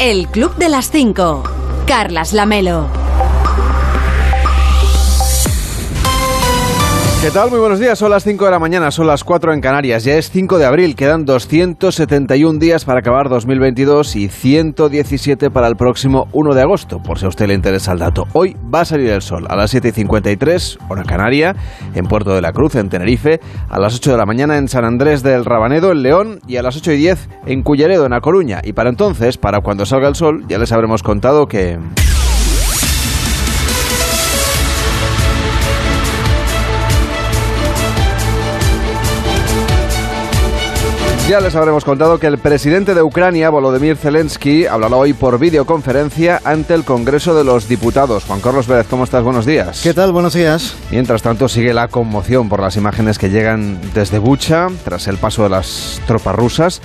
El Club de las 5. Carlas Lamelo. ¿Qué tal? Muy buenos días. Son las 5 de la mañana, son las 4 en Canarias. Ya es 5 de abril, quedan 271 días para acabar 2022 y 117 para el próximo 1 de agosto, por si a usted le interesa el dato. Hoy va a salir el sol a las 7 y 53, hora Canaria, en Puerto de la Cruz, en Tenerife, a las 8 de la mañana en San Andrés del Rabanedo, en León, y a las 8 y 10 en Culleredo, en A Coruña. Y para entonces, para cuando salga el sol, ya les habremos contado que... Ya les habremos contado que el presidente de Ucrania, Volodymyr Zelensky, hablará hoy por videoconferencia ante el Congreso de los Diputados. Juan Carlos Vélez, ¿cómo estás? Buenos días. ¿Qué tal? Buenos días. Mientras tanto, sigue la conmoción por las imágenes que llegan desde Bucha, tras el paso de las tropas rusas.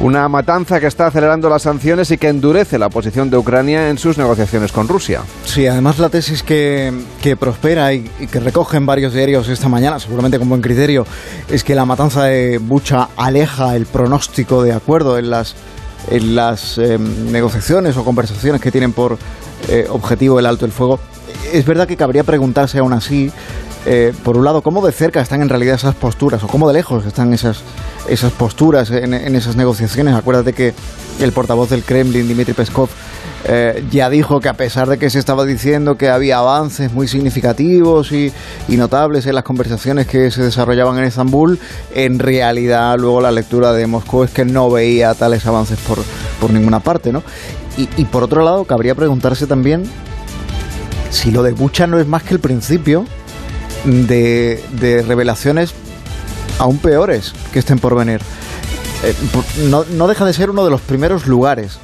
Una matanza que está acelerando las sanciones y que endurece la posición de Ucrania en sus negociaciones con Rusia. Sí, además la tesis que, que prospera y, y que recogen varios diarios esta mañana, seguramente con buen criterio, es que la matanza de Bucha aleja el pronóstico de acuerdo en las, en las eh, negociaciones o conversaciones que tienen por eh, objetivo el alto el fuego. Es verdad que cabría preguntarse aún así, eh, por un lado, cómo de cerca están en realidad esas posturas o cómo de lejos están esas, esas posturas en, esas negociaciones. Acuérdate que el portavoz del Kremlin, Dmitry Peskov, eh, ya dijo que a pesar de que se estaba diciendo que había avances muy significativos y, y, notables en las conversaciones que se desarrollaban en Estambul, en realidad luego la lectura de Moscú es que no veía tales avances por, por ninguna parte, ¿no? Y, y por otro lado, cabría preguntarse también si lo de Bucha no es más que el principio de, revelaciones aún peores que estén por venir. Eh, no, no deja de ser uno de los primeros lugares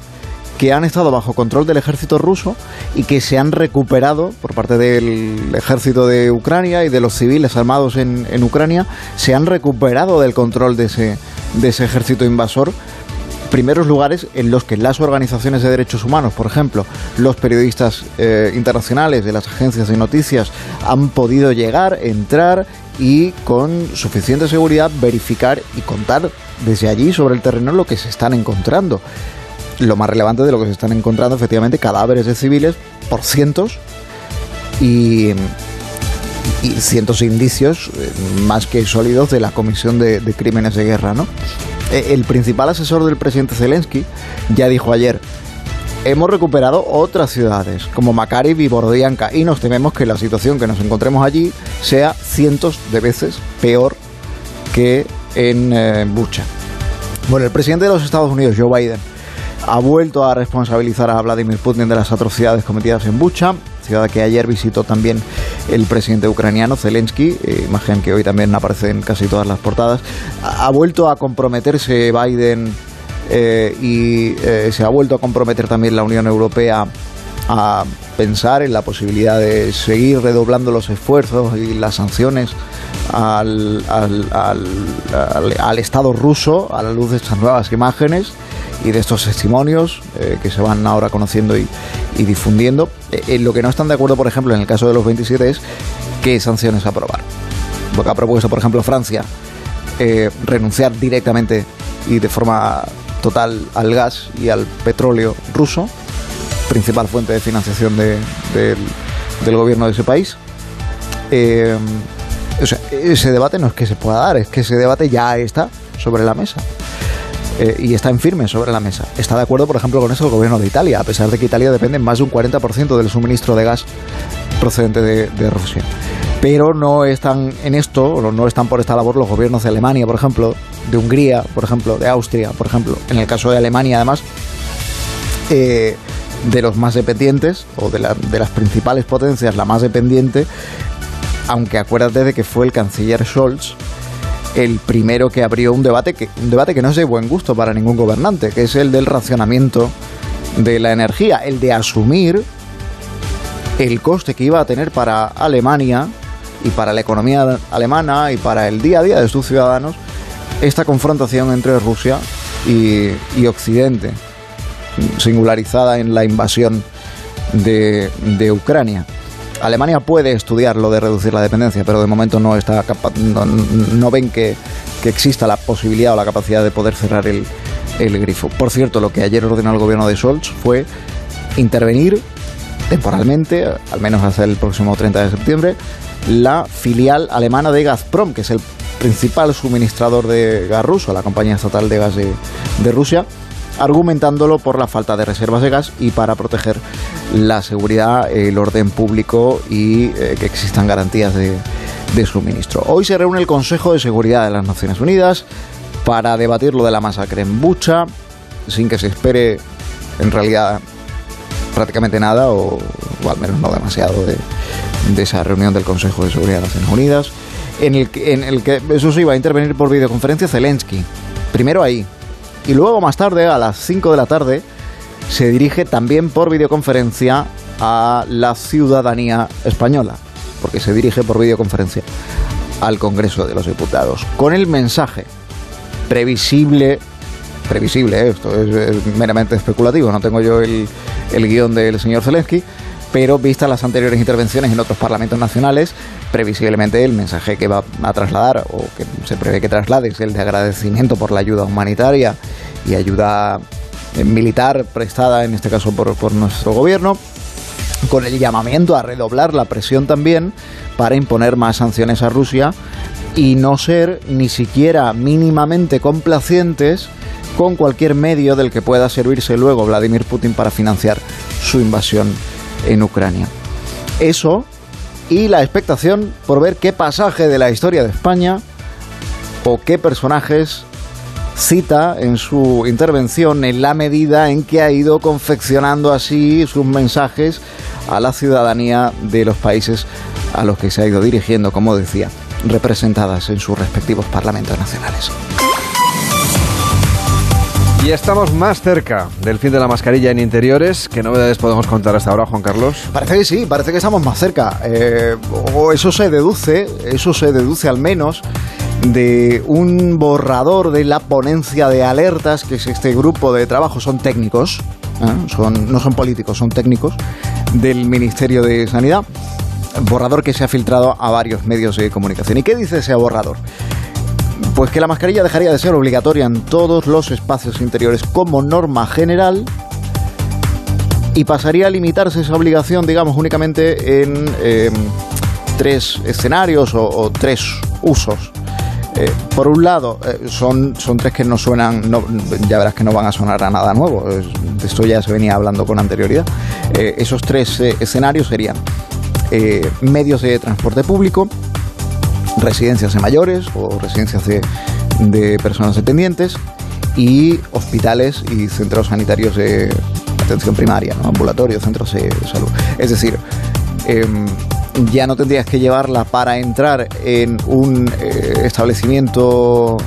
que han estado bajo control del ejército ruso y que se han recuperado por parte del ejército de Ucrania y de los civiles armados en, en Ucrania, se han recuperado del control de ese, de ese ejército invasor primeros lugares en los que las organizaciones de derechos humanos, por ejemplo, los periodistas eh, internacionales de las agencias de noticias, han podido llegar, entrar y con suficiente seguridad verificar y contar desde allí sobre el terreno lo que se están encontrando lo más relevante de lo que se están encontrando, efectivamente, cadáveres de civiles por cientos y, cientos de indicios eh, más que sólidos de la comisión de, de crímenes de guerra, ¿no? El principal asesor del presidente Zelensky ya dijo ayer, hemos recuperado otras ciudades como Makariv y Borodianka y nos tememos que la situación que nos encontremos allí sea cientos de veces peor que en eh, Bucha. Bueno, el presidente de los Estados Unidos, Joe Biden, ha vuelto a responsabilizar a Vladimir Putin de las atrocidades cometidas en Bucha, ciudad que ayer visitó también el presidente ucraniano Zelensky, eh, imagen que hoy también aparece en casi todas las portadas. Ha, vuelto a comprometerse Biden eh, y eh, se ha vuelto a comprometer también la Unión Europea a pensar en la posibilidad de seguir redoblando los esfuerzos y las sanciones al Estado ruso a la luz de estas nuevas imágenes y de estos testimonios eh, que se van ahora conociendo y, difundiendo. Eh, lo que no están de acuerdo, por ejemplo, en el caso de los 27 es qué sanciones aprobar. Porque ha propuesto, por ejemplo, Francia eh, renunciar directamente y de forma total al gas y al petróleo ruso, principal fuente de financiación de, de, del gobierno de ese país. O sea, ese debate no es que se pueda dar, es que ese debate ya está sobre la mesa. Eh, y está en firme sobre la mesa. Está de acuerdo, por ejemplo, con eso el gobierno de Italia, a pesar de que Italia depende más de un 40% del suministro de gas procedente de, Rusia. Pero no están en esto, no están por esta labor los gobiernos de Alemania, por ejemplo, de Hungría, por ejemplo, de Austria, por ejemplo. En el caso de Alemania, además, eh, de los más dependientes, o de, de las principales potencias, la más dependiente, aunque acuérdate de que fue el canciller Scholz el primero que abrió un debate que un debate que no es de buen gusto para ningún gobernante, que es el del racionamiento de la energía, el de asumir el coste que iba a tener para Alemania y para la economía alemana y para el día a día de sus ciudadanos esta confrontación entre Rusia y, y Occidente, singularizada en la invasión de, de Ucrania. Alemania puede estudiar lo de reducir la dependencia, pero de momento no está no, no ven que, que, exista la posibilidad o la capacidad de poder cerrar el, el grifo. Por cierto, lo que ayer ordenó el gobierno de Scholz fue intervenir temporalmente, al menos hasta el próximo 30 de septiembre, la filial alemana de Gazprom, que es el principal suministrador de gas ruso, la compañía estatal de gas de, Rusia, argumentándolo por la falta de reservas de gas y para proteger la seguridad, el orden público y eh, que existan garantías de, suministro. Hoy se reúne el Consejo de Seguridad de las Naciones Unidas para debatir lo de la masacre en Bucha, sin que se espere en realidad prácticamente nada, o, al menos no demasiado, de, esa reunión del Consejo de Seguridad de Naciones Unidas, en el, que, en el que eso sí va a intervenir por videoconferencia Zelensky. Primero ahí, y luego más tarde, a las 5 de la tarde, se dirige también por videoconferencia a la ciudadanía española, porque se dirige por videoconferencia al Congreso de los Diputados, con el mensaje previsible previsible, ¿eh? esto es, meramente especulativo, no tengo yo el, el guion del señor Zelensky, pero vistas las anteriores intervenciones en otros parlamentos nacionales, previsiblemente el mensaje que va a trasladar o que se prevé que traslade es el de agradecimiento por la ayuda humanitaria y ayuda militar prestada en este caso por, por nuestro gobierno con el llamamiento a redoblar la presión también para imponer más sanciones a Rusia y no ser ni siquiera mínimamente complacientes con cualquier medio del que pueda servirse luego Vladimir Putin para financiar su invasión en Ucrania. Eso y la expectación por ver qué pasaje de la historia de España o qué personajes cita en su intervención en la medida en que ha ido confeccionando así sus mensajes a la ciudadanía de los países a los que se ha ido dirigiendo, como decía, representadas en sus respectivos parlamentos nacionales. Y estamos más cerca del fin de la mascarilla en interiores. ¿Qué novedades podemos contar hasta ahora, Juan Carlos? Parece que sí, parece que estamos más cerca. Eh, o eso se deduce, eso se deduce al menos de un borrador de la ponencia de alertas, que es este grupo de trabajo, son técnicos, ¿eh? no son políticos, son técnicos del Ministerio de Sanidad. Borrador que se ha filtrado a varios medios de comunicación. ¿Y qué dice ese borrador? Pues que la mascarilla dejaría de ser obligatoria en todos los espacios interiores como norma general y pasaría a limitarse esa obligación, digamos, únicamente en em, tres escenarios o, tres usos. Eh, por un lado, eh, son, son tres que no suenan, ya verás que no van a sonar a nada nuevo, de esto ya se venía hablando con anterioridad. Eh, esos tres escenarios serían medios de transporte público, residencias de mayores o residencias de, personas dependientes y hospitales y centros sanitarios de atención primaria, ambulatorios, centros de salud. Es decir, em, ya no tendrías que llevarla para entrar en un eh, establecimiento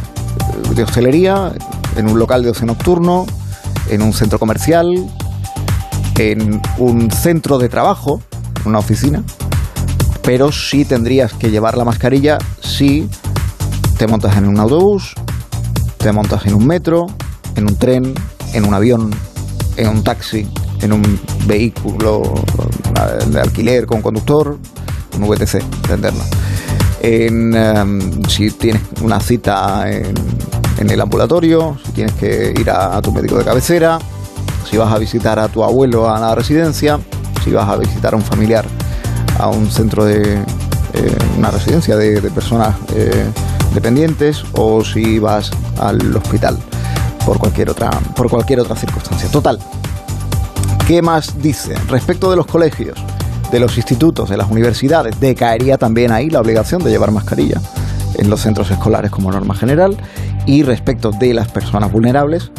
de hostelería, en un local de ocio nocturno, en un centro comercial, en un centro de trabajo, una oficina, pero sí tendrías que llevar la mascarilla si te montas en un autobús, te montas en un metro, en un tren, en un avión, en un taxi, en un vehículo de alquiler con conductor, un VTC, entenderlo. En, em, si tienes una cita en, el ambulatorio, si tienes que ir a, tu médico de cabecera, si vas a visitar a tu abuelo a la residencia, si vas a visitar a un familiar a un centro de eh, una residencia de, personas eh, dependientes o si vas al hospital por cualquier otra por cualquier otra circunstancia. Total. ¿Qué más dice respecto de los colegios, de los institutos, de las universidades? Decaería también ahí la obligación de llevar mascarilla en los centros escolares como norma general y respecto de las personas vulnerables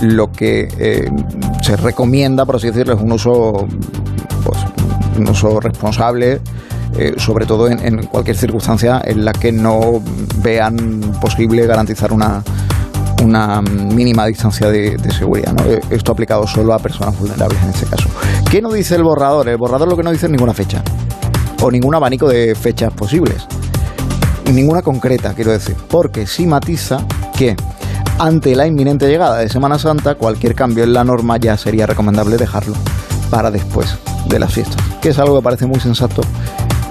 lo que eh, se recomienda, por así decirlo, es un uso pues, un uso responsable, eh, sobre todo en, cualquier circunstancia en la que no vean posible garantizar una, una mínima distancia de, seguridad. Eh, esto aplicado solo a personas vulnerables en este caso. ¿Qué no dice el borrador? El borrador lo que no dice es ninguna fecha o ningún abanico de fechas posibles. Ninguna concreta, quiero decir, porque sí matiza que ante la inminente llegada de Semana Santa, cualquier cambio en la norma ya sería recomendable dejarlo para después de las fiestas, que es algo que parece muy sensato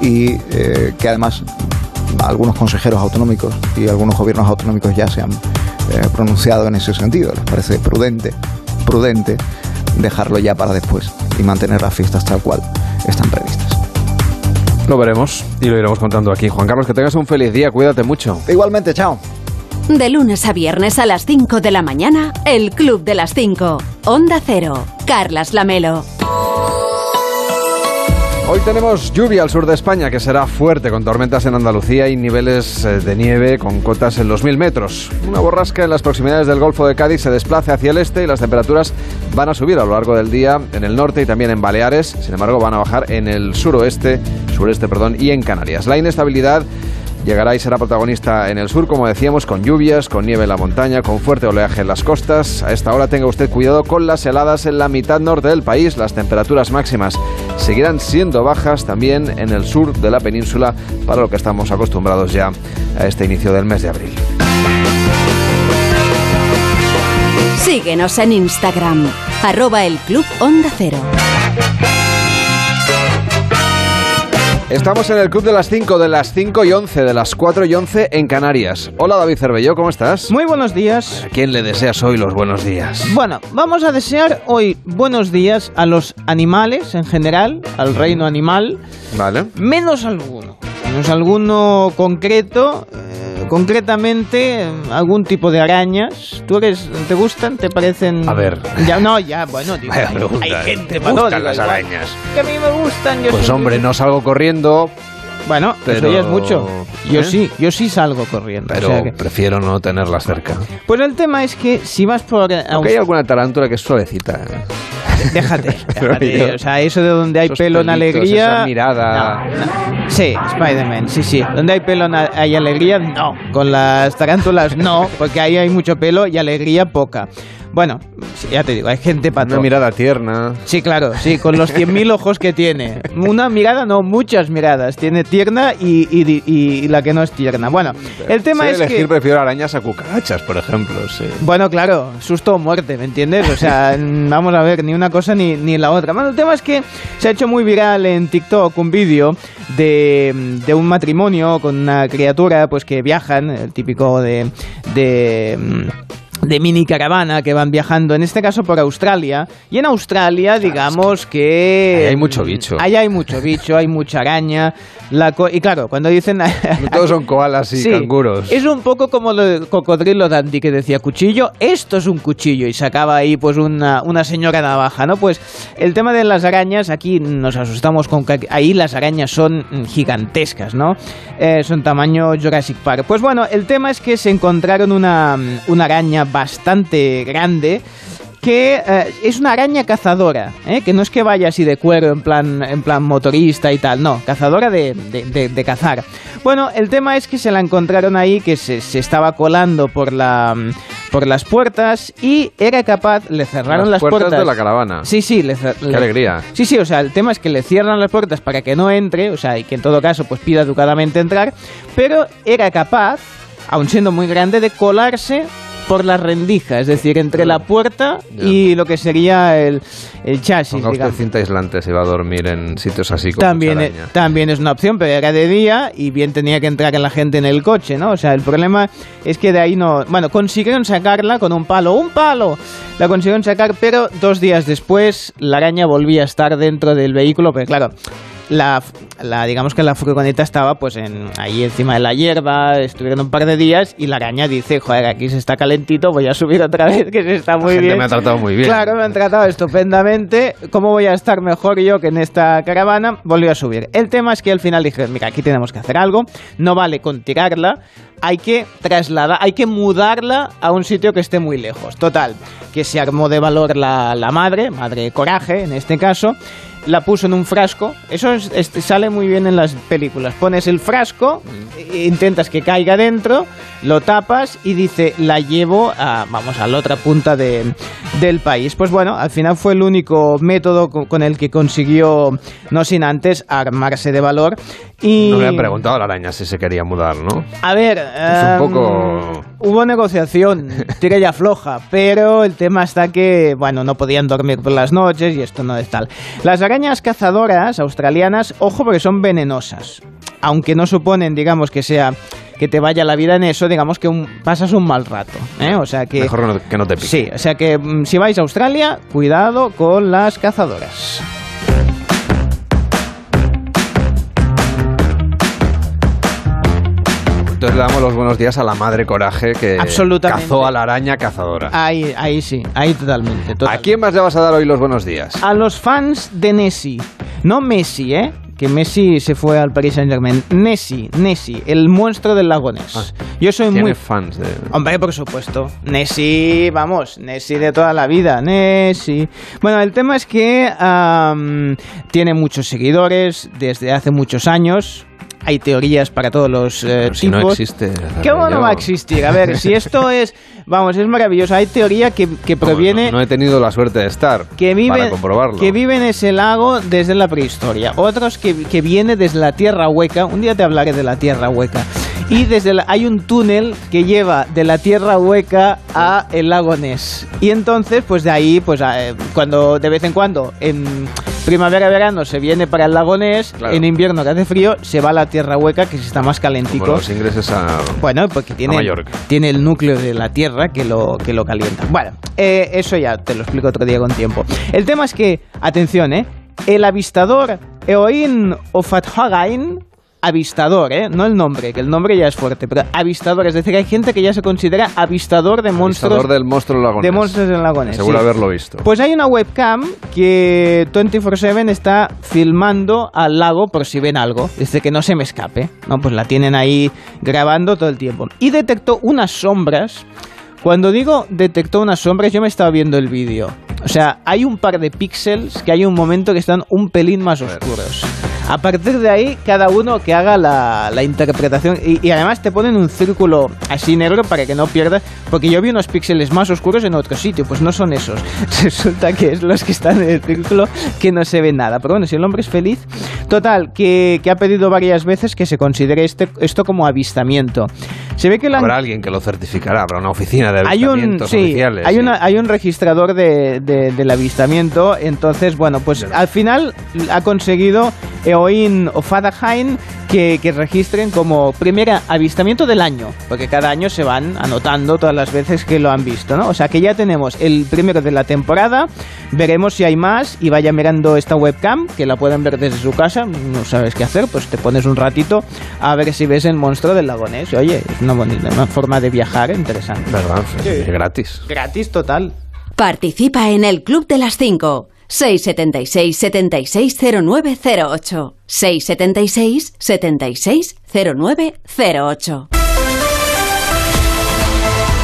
y eh, que además algunos consejeros autonómicos y algunos gobiernos autonómicos ya se han eh, pronunciado en ese sentido. Les parece prudente, prudente dejarlo ya para después y mantener las fiestas tal cual están previstas. Lo veremos y lo iremos contando aquí. Juan Carlos, que tengas un feliz día, cuídate mucho. Igualmente, chao. De lunes a viernes a las 5 de la mañana, el Club de las 5. Onda Cero. Carlas Lamelo. Hoy tenemos lluvia al sur de España que será fuerte con tormentas en Andalucía y niveles eh, de nieve con cotas en los mil metros. Una borrasca en las proximidades del Golfo de Cádiz se desplaza hacia el este y las temperaturas van a subir a lo largo del día en el norte y también en Baleares. Sin embargo, van a bajar en el suroeste, sureste, perdón, y en Canarias. La inestabilidad Llegará y será protagonista en el sur, como decíamos, con lluvias, con nieve en la montaña, con fuerte oleaje en las costas. A esta hora tenga usted cuidado con las heladas en la mitad norte del país. Las temperaturas máximas seguirán siendo bajas también en el sur de la península, para lo que estamos acostumbrados ya a este inicio del mes de abril. Síguenos en Instagram, arroba el Club Onda Cero. Estamos en el Club de las 5, de las 5 y 11, de las 4 y 11 en Canarias. Hola David Cervelló, ¿cómo estás? Muy buenos días. ¿A quién le deseas hoy los buenos días? Bueno, vamos a desear hoy buenos días a los animales en general, al reino animal. Vale. Menos alguno. Menos alguno concreto. Eh, concretamente, algún tipo de arañas. ¿Tú eres, te gustan? ¿Te parecen...? A ver. Ya, no, ya, bueno, digo, hay, pregunta, hay ¿eh? gente ¿Te para gustan todo, las arañas? Que a mí me gustan. Yo Pues hombre, no salgo corriendo, Bueno, pero- eso ya es mucho. Yo ¿Eh? sí, yo sí salgo corriendo. o pero sea que- prefiero no tenerlas cerca. Pues el tema es que si vas por... Aunque hay alguna tarántula que es suavecita. Déjate, O sea, eso de donde hay Esos pelo en pelitos, alegría. esa mirada. No, no. Sí, Spider-Man, sí, sí. Donde hay pelo hay alegría, no. Con las tarántulas, no, porque ahí hay mucho pelo y alegría poca. Bueno, ya te digo, hay gente para Una mirada tierna. Sí, claro, sí, con los 100.000 ojos que tiene. Una mirada, no, muchas miradas. Tiene tierna y, y- y la que no es tierna. Bueno, el tema Sí, es elegir que... prefiero arañas a cucarachas, por ejemplo. Sí. Bueno, claro, susto o muerte, ¿me entiendes? O sea, vamos a ver, ni una cosa ni, ni la otra. Bueno, el tema es que se ha hecho muy viral en TikTok un vídeo de, de un matrimonio con una criatura pues que viajan, el típico de... de de mini caravana que van viajando, en este caso por Australia. Y en Australia, digamos que... ahí hay mucho bicho. Ahí hay mucho bicho, hay mucha araña. La co- y claro, cuando dicen... Todos son koalas y Sí, canguros. Es un poco como de cocodrilo dandy que decía cuchillo, esto es un cuchillo y sacaba ahí pues una, una señora navaja, ¿no? Pues el tema de las arañas, aquí nos asustamos con que ahí las arañas son mm, gigantescas, ¿no? Eh, son tamaño Jurassic Park. Pues bueno, el tema es que se encontraron una, mm, una araña bastante grande que eh, es una araña cazadora, ¿eh? que no es que vaya así de cuero en plan, en plan motorista y tal, no, cazadora de, de- de- de cazar. Bueno, el tema es que se la encontraron ahí, que se, se estaba colando por, la, por las puertas y era capaz, le cerraron las, puertas, de la caravana. Sí, sí, le, Qué le- alegría. Sí, sí, o sea, el tema es que le cierran las puertas para que no entre, o sea, y que en todo caso pues pida educadamente entrar, pero era capaz, aun siendo muy grande, de colarse por la rendija, es decir, entre la puerta y lo que sería el, el chasis, Ponga usted cinta aislante si va a dormir en sitios así como También, araña. también es una opción, pero era de día y bien tenía que entrar la gente en el coche, ¿no? O sea, el problema es que de ahí no... Bueno, consiguieron sacarla con un palo, ¡un palo! La consiguieron sacar, pero dos días después la araña volvía a estar dentro del vehículo, pero claro... La, la- digamos que la furgoneta estaba pues en, ahí encima de la hierba, estuvieron un par de días y la araña dice, joder, aquí se está calentito, voy a subir otra vez, que se está muy gente bien. me ha tratado muy bien. Claro, me han tratado estupendamente. ¿Cómo voy a estar mejor yo que en esta caravana? Volvió a subir. El tema es que al final dije, mira, aquí tenemos que hacer algo. No vale con tirarla. Hay que trasladar, hay que mudarla a un sitio que esté muy lejos. Total, que se armó de valor la, la madre, madre coraje en este caso. La puso en un frasco. Eso es- es- sale muy bien en las películas. Pones el frasco, e- intentas que caiga dentro, lo tapas y dice, la llevo a, vamos, a la otra punta de- del país. Pues bueno, al final fue el único método co- con el que consiguió, no sin antes, armarse de valor. Y, No le han preguntado a la araña si se quería mudar, ¿no? a ver, un em, poco- hubo negociación, tira ya floja, pero el tema está que, bueno, no podían dormir por las noches y esto no es tal. Las arañas cazadoras australianas, ojo porque son venenosas, aunque no suponen, digamos, que sea que te vaya la vida en eso, digamos que un, pasas un mal rato. ¿eh? O sea que... Mejor que no te pique. Sí, o sea que mm, si vais a Australia, cuidado con las cazadoras. Entonces le damos los buenos días a la madre coraje que cazó a la araña cazadora. Ahí, ahí sí, ahí totalmente, ¿A quién más le vas a dar hoy los buenos días? A los fans de Nessie. No Messi, ¿eh? que Messi se fue al Paris Saint Germain. Nessie, Nessie, el monstruo del lago Ness. Ah, Yo soy muy fans de. Hombre, por supuesto. Nessie, vamos, Nessie de toda la vida, Nessie. Bueno, el tema es que tiene muchos seguidores desde hace muchos años hay teorías para todos los eh, si no existe. ¿Cómo no va a existir? A ver, si esto es, vamos, es maravilloso. Hay teoría que, proviene... No, he tenido la suerte de estar que vive, para comprobarlo. Que vive en ese lago desde la prehistoria. Otros que, que viene desde la Tierra Hueca. Un día te hablaré de la Tierra Hueca. Y desde hay un túnel que lleva de la Tierra Hueca a el lago Ness. Y entonces, pues de ahí, pues eh, cuando de vez en cuando, en primavera-verano se viene para el lago Ness, en invierno que hace frío, se va a la Tierra Hueca que está más calentico. los ingresos a Bueno, porque tiene, tiene el núcleo de la Tierra que lo, que lo calienta. Bueno, eh, eso ya te lo explico otro día con tiempo. El tema es que, atención, ¿eh? El avistador Eoin Ofathagain avistador, ¿eh? No el nombre, que el nombre ya es fuerte, pero avistador. Es decir, hay gente que ya se considera avistador de monstruos. Avistador del monstruo lagonés. De monstruos del lagonés. Seguro haberlo visto. Pues hay una webcam que 24-7 está filmando al lago por si ven algo, desde que no se me escape. ¿no? Pues la tienen ahí grabando todo el tiempo. Y detectó unas sombras. Cuando digo detectó unas sombras, yo me estaba viendo el vídeo. O sea, hay un par de píxeles que hay un momento que están un pelín más oscuros. A partir de ahí, cada uno que haga la, interpretación. Y, además te ponen un círculo así negro para que no pierdas. Porque yo vi unos píxeles más oscuros en otro sitio. Pues no son esos. Resulta que es los que están en el círculo que no se ve nada. Pero bueno, si el hombre es feliz. Total, que, ha pedido varias veces que se considere este, esto como avistamiento. Se ve que Habrá alguien que lo certificará, habrá una oficina de avistamientos hay un, oficiales. Hay, Una, hay un registrador de, del avistamiento. Entonces, bueno, pues al final ha conseguido Eoin o Fadahain que, que, registren como primer avistamiento del año, porque cada año se van anotando todas las veces que lo han visto, ¿no? O sea que ya tenemos el primero de la temporada, veremos si hay más y vaya mirando esta webcam, que la pueden ver desde su casa, no sabes qué hacer, pues te pones un ratito a ver si ves el monstruo del lagonés. Oye, es una bonita una forma de viajar interesante. ¿Verdad? Gratis. Gratis total. Participa en el Club de las 5. 676 760908 676 760908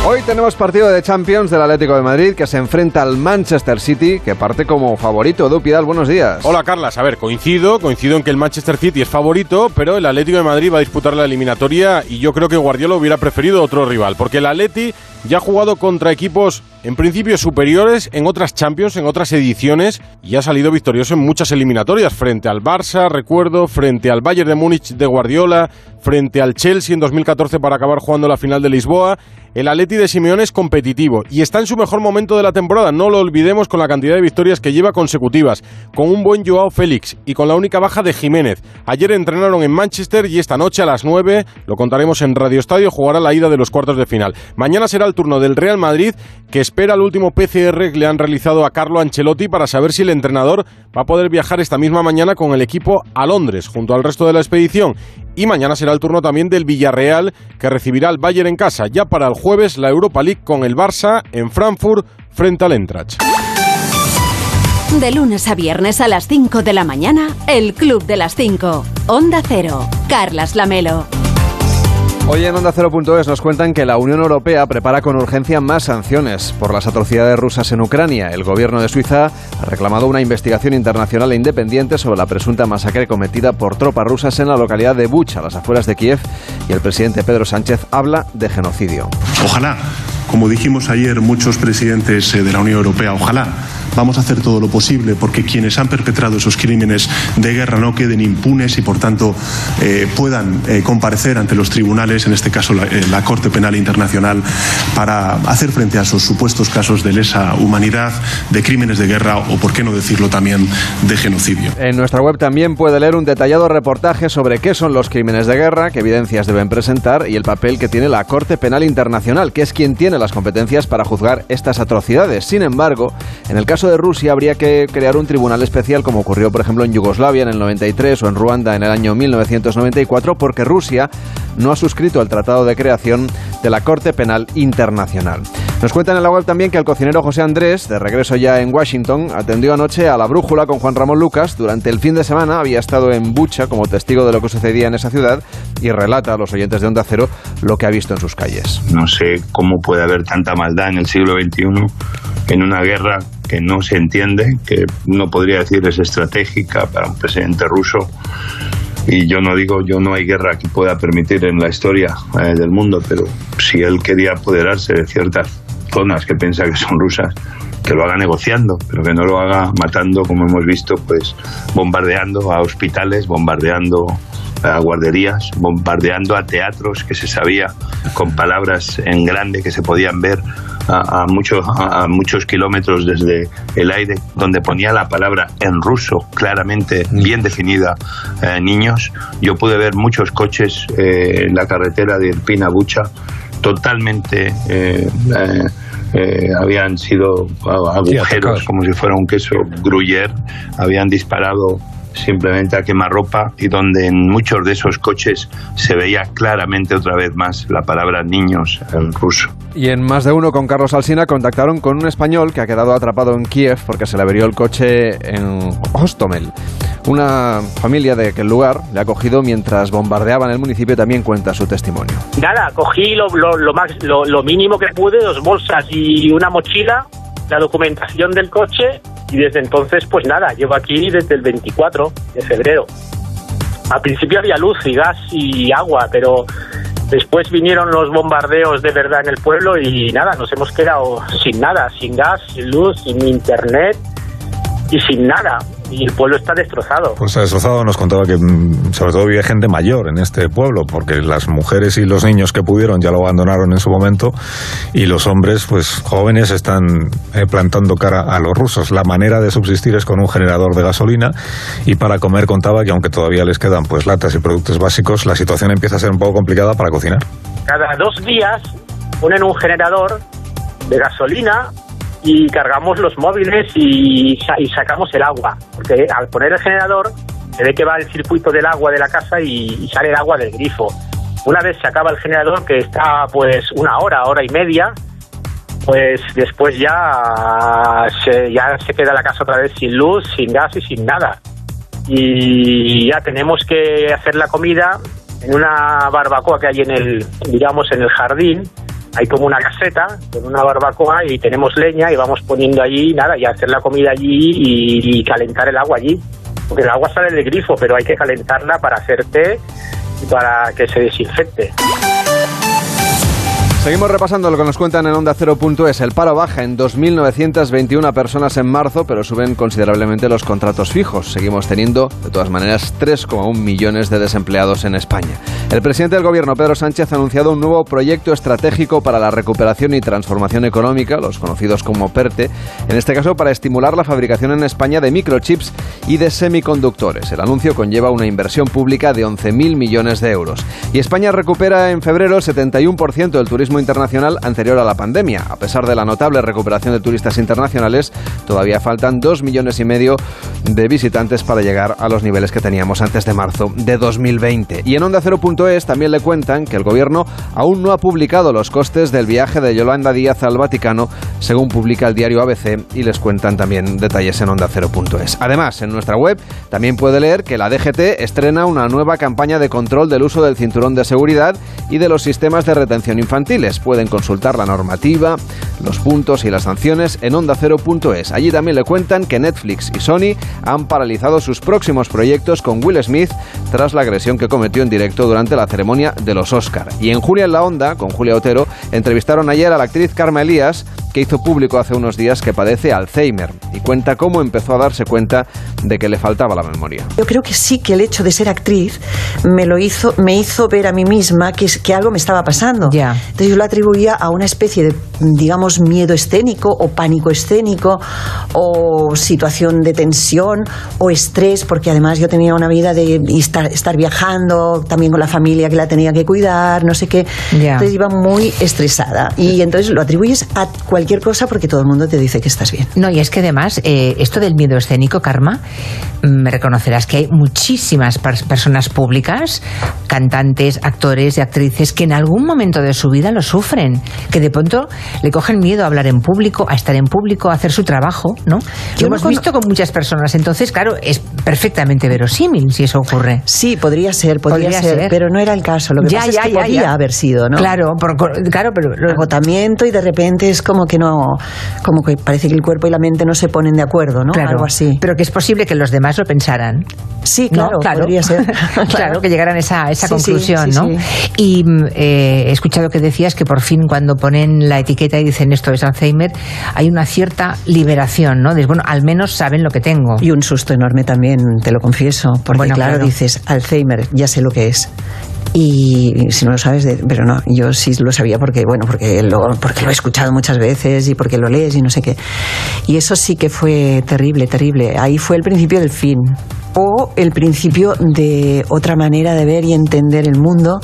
Hoy tenemos partido de Champions del Atlético de Madrid que se enfrenta al Manchester City, que parte como favorito. Edu Pidal, buenos días. Hola, Carlas. A ver, coincido, coincido en que el Manchester City es favorito, pero el Atlético de Madrid va a disputar la eliminatoria y yo creo que Guardiola hubiera preferido otro rival, porque el Atleti ya ha jugado contra equipos en principio superiores en otras Champions, en otras ediciones, y ha salido victorioso en muchas eliminatorias, frente al Barça, recuerdo, frente al Bayern de Múnich de Guardiola, frente al Chelsea en 2014 para acabar jugando la final de Lisboa. El Atleti de Simeone es competitivo y está en su mejor momento de la temporada, no lo olvidemos con la cantidad de victorias que lleva consecutivas, con un buen Joao Félix y con la única baja de Jiménez. Ayer entrenaron en Manchester y esta noche a las 9, lo contaremos en Radio Estadio, jugará la ida de los cuartos de final. Mañana será el turno del Real Madrid, que espera el último PCR que le han realizado a Carlo Ancelotti para saber si el entrenador va a poder viajar esta misma mañana con el equipo a Londres, junto al resto de la expedición. Y mañana será el turno también del Villarreal, que recibirá al Bayern en casa. Ya para el jueves, la Europa League con el Barça en Frankfurt frente al Eintracht. De lunes a viernes a las 5 de la mañana, el Club de las 5. Onda Cero. Carlas Lamelo. Hoy en Onda Cero.es nos cuentan que la Unión Europea prepara con urgencia más sanciones por las atrocidades rusas en Ucrania. El gobierno de Suiza ha reclamado una investigación internacional e independiente sobre la presunta masacre cometida por tropas rusas en la localidad de Bucha, a las afueras de Kiev, y el presidente Pedro Sánchez habla de genocidio. Ojalá, como dijimos ayer muchos presidentes eh, de la Unión Europea, ojalá vamos a hacer todo lo posible porque quienes han perpetrado esos crímenes de guerra no queden impunes y, por tanto, eh, puedan eh, comparecer ante los tribunales, en este caso la, la Corte Penal Internacional, para hacer frente a esos supuestos casos de lesa humanidad, de crímenes de guerra o, por qué no decirlo también, de genocidio. En nuestra web también puede leer un detallado reportaje sobre qué son los crímenes de guerra, qué evidencias deben presentar y el papel que tiene la Corte Penal Internacional, que es quien tiene las competencias para juzgar estas atrocidades. Sin embargo, en el caso de Rusia habría que crear un tribunal especial como ocurrió, por ejemplo, en Yugoslavia en el 93 o en Ruanda en el año 1994, porque Rusia no ha suscrito el tratado de creación de la Corte Penal Internacional. Nos cuentan en la web también que el cocinero José Andrés, de regreso ya en Washington, atendió anoche a la brújula con Juan Ramón Lucas. Durante el fin de semana había estado en Bucha como testigo de lo que sucedía en esa ciudad y relata a los oyentes de Onda Cero lo que ha visto en sus calles. No sé cómo puede haber tanta maldad en el siglo XXI en una guerra que no se entiende, que no podría decir es estratégica para un presidente ruso. Y yo no digo, yo no hay guerra que pueda permitir en la historia eh, del mundo, pero si él quería apoderarse de ciertas zonas que piensa que son rusas, que lo haga negociando, pero que no lo haga matando, como hemos visto, pues bombardeando a hospitales, bombardeando a guarderías, bombardeando a teatros que se sabía con palabras en grande que se podían ver a, a, muchos, a, muchos kilómetros desde el aire, donde ponía la palabra en ruso claramente bien definida, eh, niños. Yo pude ver muchos coches eh, en la carretera de Irpina Bucha totalmente eh, habían sido agujeros sí, como si fuera un queso gruyère, habían disparado simplemente a quemarropa y donde en muchos de esos coches se veía claramente otra vez más la palabra niños en ruso. Y en más de uno con Carlos Alsina contactaron con un español que ha quedado atrapado en Kiev porque se le averió el coche en Hostomel. Una familia de aquel lugar le ha cogido mientras bombardeaban el municipio también cuenta su testimonio. Nada, cogí lo, lo, lo, más, lo, lo mínimo que pude, dos bolsas y una mochila, la documentación del coche y desde entonces pues nada, llevo aquí desde el 24 de febrero. Al principio había luz y gas y agua, pero después vinieron los bombardeos de verdad en el pueblo y nada, nos hemos quedado sin nada, sin gas, sin luz, sin internet y sin nada y el pueblo está destrozado. Pues está destrozado, nos contaba que mm, sobre todo vive gente mayor en este pueblo, porque las mujeres y los niños que pudieron ya lo abandonaron en su momento y los hombres, pues jóvenes, están eh, plantando cara a los rusos. La manera de subsistir es con un generador de gasolina y para comer contaba que aunque todavía les quedan pues latas y productos básicos, la situación empieza a ser un poco complicada para cocinar. Cada dos días ponen un generador de gasolina y cargamos los móviles y, y, sacamos el agua. Porque al poner el generador se ve que va el circuito del agua de la casa y, sale el agua del grifo. Una vez se acaba el generador, que está pues una hora, hora y media, pues después ya se, ya se queda la casa otra vez sin luz, sin gas y sin nada. Y ya tenemos que hacer la comida en una barbacoa que hay en el, digamos, en el jardín, hay como una caseta con una barbacoa y tenemos leña y vamos poniendo allí, nada, y hacer la comida allí y, y, calentar el agua allí. Porque el agua sale del grifo, pero hay que calentarla para hacer té y para que se desinfecte. Seguimos repasando lo que nos cuentan en Onda 0.es. El paro baja en 2.921 personas en marzo, pero suben considerablemente los contratos fijos. Seguimos teniendo, de todas maneras, 3,1 millones de desempleados en España. El presidente del gobierno, Pedro Sánchez, ha anunciado un nuevo proyecto estratégico para la recuperación y transformación económica, los conocidos como PERTE, en este caso para estimular la fabricación en España de microchips y de semiconductores. El anuncio conlleva una inversión pública de 11.000 millones de euros. Y España recupera en febrero el 71% del turismo internacional anterior a la pandemia. A pesar de la notable recuperación de turistas internacionales, todavía faltan dos millones y medio de visitantes para llegar a los niveles que teníamos antes de marzo de 2020. Y en Onda 0.es también le cuentan que el gobierno aún no ha publicado los costes del viaje de Yolanda Díaz al Vaticano, según publica el diario ABC, y les cuentan también detalles en Onda 0.es. Además, en nuestra web también puede leer que la DGT estrena una nueva campaña de control del uso del cinturón de seguridad y de los sistemas de retención infantil pueden consultar la normativa, los puntos y las sanciones en onda0.es. Allí también le cuentan que Netflix y Sony han paralizado sus próximos proyectos con Will Smith tras la agresión que cometió en directo durante la ceremonia de los Oscar. Y en Julia en la Onda, con Julia Otero, entrevistaron ayer a la actriz Karma Elías que hizo público hace unos días que padece Alzheimer y cuenta cómo empezó a darse cuenta de que le faltaba la memoria. Yo creo que sí que el hecho de ser actriz me lo hizo, me hizo ver a mí misma que, que algo me estaba pasando. Entonces yo lo atribuía a una especie de, digamos, miedo escénico o pánico escénico o situación de tensión o estrés, porque además yo tenía una vida de estar, estar viajando, también con la familia que la tenía que cuidar, no sé qué. Entonces iba muy estresada. Y entonces lo atribuyes a cualquier cosa porque todo el mundo te dice que estás bien. No, y es que además, eh, esto del miedo escénico, Karma, mm, me reconocerás que hay muchísimas personas públicas, cantantes, actores y actrices que en algún momento de su vida lo sufren, que de pronto le cogen miedo a hablar en público, a estar en público, a hacer su trabajo, ¿no? Lo hemos visto con muchas personas, entonces, claro, es perfectamente verosímil si eso ocurre. Sí, podría ser, podría, ser, pero no era el caso. Lo que pasa es que podía haber sido, ¿no? Claro, claro, pero agotamiento y de repente es como que no, como que parece que el cuerpo y la mente no se ponen de acuerdo, ¿no? Claro, Algo así. Pero que es posible que los demás lo pensaran. Sí, claro, podría ser. claro. que llegaran a esa, esa conclusión, ¿no? Y mm, eh, he escuchado que decías que por fin cuando ponen la etiqueta y dicen esto es Alzheimer, hay una cierta liberación, ¿no? Dices, bueno, al menos saben lo que tengo. Y un susto enorme también, te lo confieso, porque claro, dices Alzheimer, ya sé lo que es y si no lo sabes, pero no, yo sí lo sabía porque, bueno, porque lo, porque lo he escuchado muchas veces y porque lo lees y no sé qué. Y eso sí que fue terrible, terrible. Ahí fue el principio del fin o el principio de otra manera de ver y entender el mundo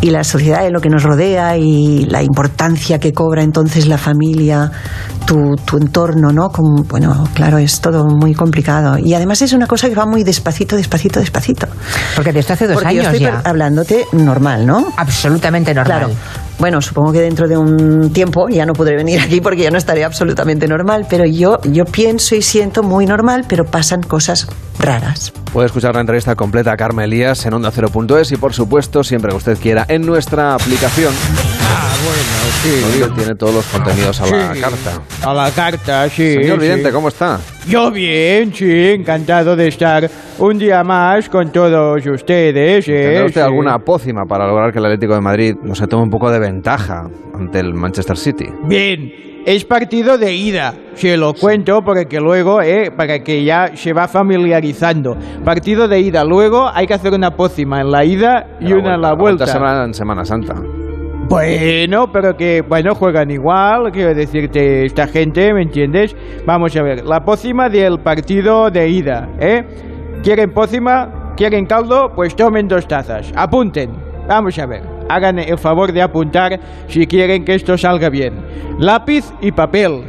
y la sociedad y lo que nos rodea y la importancia que cobra entonces la familia, tu, tu entorno, ¿no? Como, bueno, claro, es todo muy complicado. Y además es una cosa que va muy despacito, despacito, despacito. Porque desde hace dos Porque años yo estoy ya. hablándote normal, ¿no? Absolutamente normal. Claro. Bueno, supongo que dentro de un tiempo ya no podré venir aquí porque ya no estaré absolutamente normal, pero yo, yo pienso y siento muy normal, pero pasan cosas raras. Puede escuchar la entrevista completa a Carmen Elías en onda y por supuesto, siempre que usted quiera, en nuestra aplicación. Ah, bueno, sí. tiene todos los contenidos a la carta. A la carta, sí. Señor Vidente, sí. ¿cómo está? Yo bien, sí, encantado de estar un día más con todos ustedes. ¿eh? ¿Tendrá usted Sí. alguna pócima para lograr que el Atlético de Madrid no se tome un poco de ventaja ante el Manchester City? Bien, es partido de ida, se lo cuento porque luego, eh, para que ya se va familiarizando. Partido de ida, luego hay que hacer una pócima en la ida y una en la vuelta. semana en Semana Santa. Bueno, pero que, bueno, juegan igual, quiero decirte, esta gente, ¿me entiendes? Vamos a ver, la pócima del partido de ida, ¿eh? ¿Quieren pócima? ¿Quieren caldo? Pues tomen dos tazas, apunten, vamos a ver, hagan el favor de apuntar si quieren que esto salga bien. Lápiz y papel.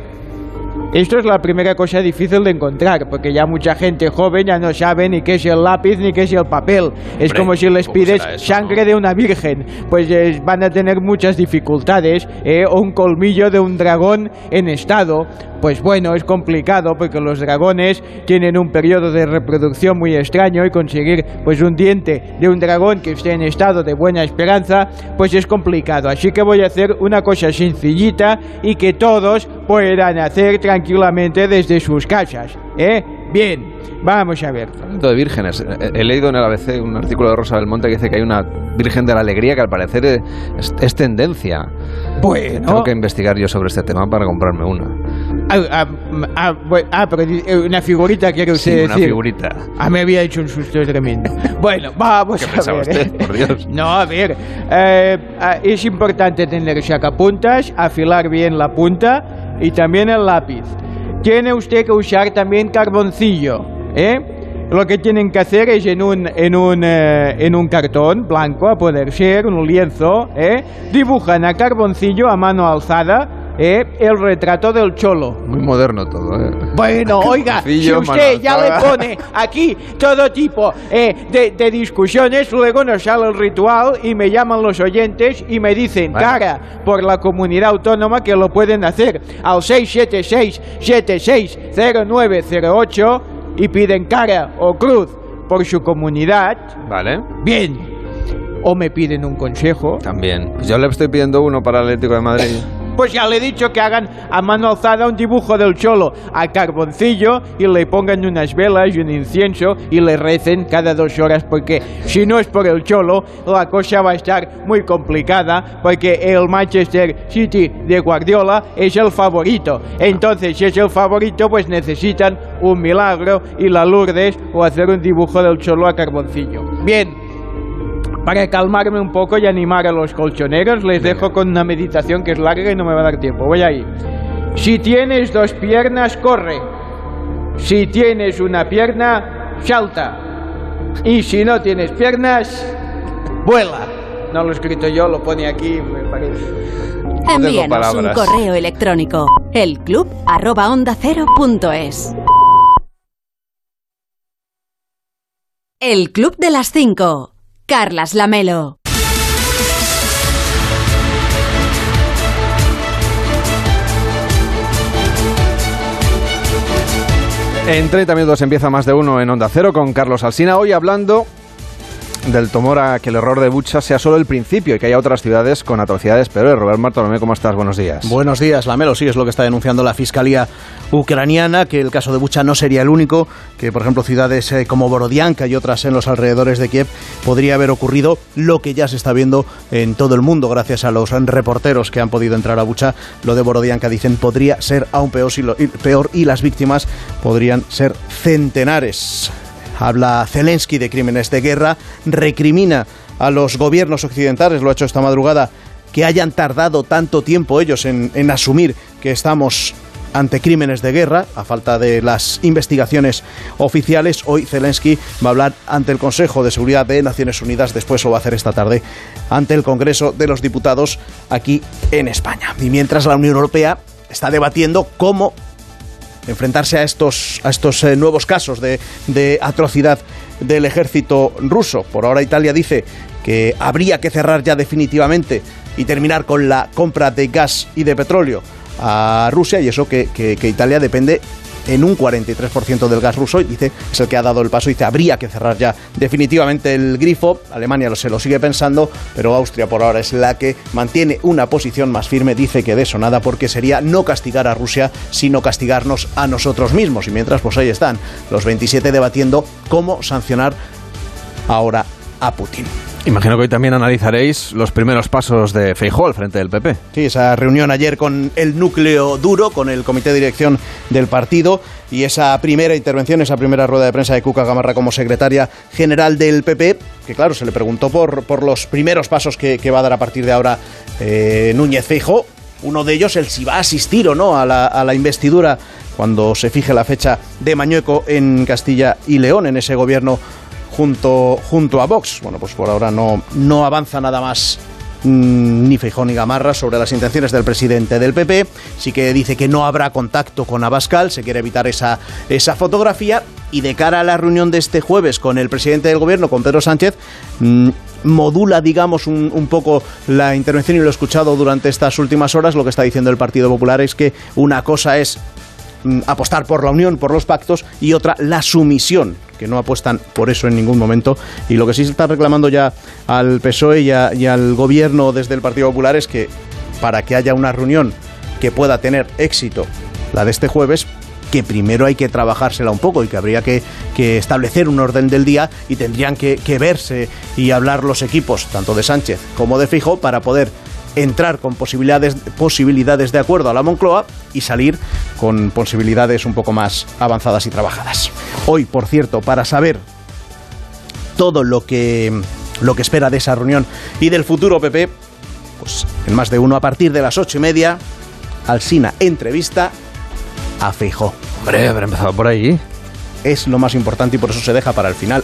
Esto es la primera cosa difícil de encontrar, porque ya mucha gente joven ya no sabe ni qué es el lápiz ni qué es el papel. es Hombre, como si les ¿cómo pides eso, sangre de una virgen. Pues eh, van a tener muchas dificultades. ¿eh? O un colmillo de un dragón en estado. Pues bueno, es complicado porque los dragones tienen un periodo de reproducción muy extraño y conseguir pues un diente de un dragón que esté en estado de buena esperanza, pues es complicado. Así que voy a hacer una cosa sencillita y que todos puedan hacer tranquilamente desde sus casas. ¿Eh? Bien, vamos a ver. Hablando de vírgenes, he leído en el ABC un artículo de Rosa Belmonte que dice que hay una Virgen de la Alegría que al parecer es, es tendencia. Bueno. Tengo que investigar yo sobre este tema para comprarme una. Ah, ah, ah, ah, pero eh, una figurita quiere usted Sí, una decir. figurita. Ah, me había hecho un susto tremendo. bueno, vamos ¿Qué a ver. usted? ¿eh? Por Dios. No, a ver. eh, ah, es importante tener sacapuntas, afilar bien la punta y también el lápiz. Tiene usted que usar también carboncillo, ¿eh? Lo que tienen que hacer es en un, en un, eh, en un cartón blanco, a poder ser, un lienzo, ¿eh? dibujan a carboncillo a mano alzada ¿eh? el retrato del cholo. Muy moderno todo, ¿eh? Bueno, oiga, si usted ya le pone aquí todo tipo eh, de, de discusiones, luego nos sale el ritual y me llaman los oyentes y me dicen, cara, por la comunidad autónoma que lo pueden hacer al 676-760908 y piden cara o cruz por su comunidad. Vale. Bien. O me piden un consejo. También. Pues yo le estoy pidiendo uno para el Atlético de Madrid. Pues ya le he dicho que hagan a mano alzada un dibujo del cholo a carboncillo y le pongan unas velas y un incienso y le recen cada dos horas porque si no es por el cholo la cosa va a estar muy complicada porque el Manchester City de Guardiola es el favorito. Entonces si es el favorito pues necesitan un milagro y la Lourdes o hacer un dibujo del cholo a carboncillo. Bien, para calmarme un poco y animar a los colchoneros, les dejo con una meditación que es larga y no me va a dar tiempo. Voy ahí. Si tienes dos piernas, corre. Si tienes una pierna, salta. Y si no tienes piernas, vuela. No lo he escrito yo, lo pone aquí, me parece. Envíanos un correo electrónico elclub@ondacero.es. El Club de las Cinco. Carlas Lamelo. En 30 minutos empieza más de uno en Onda Cero con Carlos Alsina. Hoy hablando del temor a que el error de Bucha sea solo el principio y que haya otras ciudades con atrocidades peores. Robert Martolomé, ¿cómo estás? Buenos días. Buenos días, Lamelo. Sí, es lo que está denunciando la Fiscalía ucraniana, que el caso de Bucha no sería el único, que por ejemplo ciudades eh, como Borodianka y otras en los alrededores de Kiev podría haber ocurrido lo que ya se está viendo en todo el mundo gracias a los reporteros que han podido entrar a Bucha. Lo de Borodianka dicen podría ser aún peor, peor y las víctimas podrían ser centenares. Habla Zelensky de crímenes de guerra, recrimina a los gobiernos occidentales, lo ha hecho esta madrugada, que hayan tardado tanto tiempo ellos en, asumir que estamos ante crímenes de guerra, a falta de las investigaciones oficiales. Hoy Zelensky va a hablar ante el Consejo de Seguridad de Naciones Unidas, después lo va a hacer esta tarde ante el Congreso de los Diputados aquí en España. Y mientras la Unión Europea está debatiendo cómo enfrentarse a estos, a estos eh, nuevos casos de, de atrocidad del ejército ruso. Por ahora Italia dice que habría que cerrar ya definitivamente y terminar con la compra de gas y de petróleo a Rusia y eso que, que, que Italia depende en un 43% del gas ruso y dice es el que ha dado el paso y dice habría que cerrar ya definitivamente el grifo. Alemania se lo sigue pensando pero Austria por ahora es la que mantiene una posición más firme. Dice que de eso nada porque sería no castigar a Rusia sino castigarnos a nosotros mismos. Y mientras pues ahí están los 27 debatiendo cómo sancionar ahora a Putin Imagino que hoy también analizaréis los primeros pasos de Feijóo al frente del PP. Sí, esa reunión ayer con el núcleo duro, con el comité de dirección del partido y esa primera intervención, esa primera rueda de prensa de Cuca Gamarra como secretaria general del PP, que claro, se le preguntó por, por los primeros pasos que, va a dar a partir de ahora eh, Núñez Feijóo. Uno de ellos, el si va a asistir o no a la, a la investidura cuando se fije la fecha de Mañueco en Castilla y León, en ese gobierno junto, junto a Vox. Bueno, pues por ahora no, no avanza nada más mmm, ni Feijón ni Gamarra sobre las intenciones del presidente del PP. Sí que dice que no habrá contacto con Abascal, se quiere evitar esa, esa fotografía. Y de cara a la reunión de este jueves con el presidente del gobierno, con Pedro Sánchez, mmm, modula, digamos, un, un, poco la intervención y lo he escuchado durante estas últimas horas. Lo que está diciendo el Partido Popular es que una cosa es mm, apostar por la unión, por los pactos, y otra la sumisión, que no apuestan por eso en ningún momento. Y lo que sí se está reclamando ya al PSOE y, al gobierno desde el Partido Popular es que para que haya una reunión que pueda tener éxito, la de este jueves, que primero hay que trabajársela un poco y que habría que, que establecer un orden del día y tendrían que, que, verse y hablar los equipos, tanto de Sánchez como de Fijo, para poder entrar con posibilidades, posibilidades de acuerdo a la Moncloa y salir con posibilidades un poco más avanzadas y trabajadas. Hoy, por cierto, para saber todo lo que, lo que espera de esa reunión y del futuro PP, pues en más de uno a partir de las ocho y media, Alsina entrevista a Feijó. Hombre, habrá empezado por ahí. Es lo más importante y por eso se deja para el final.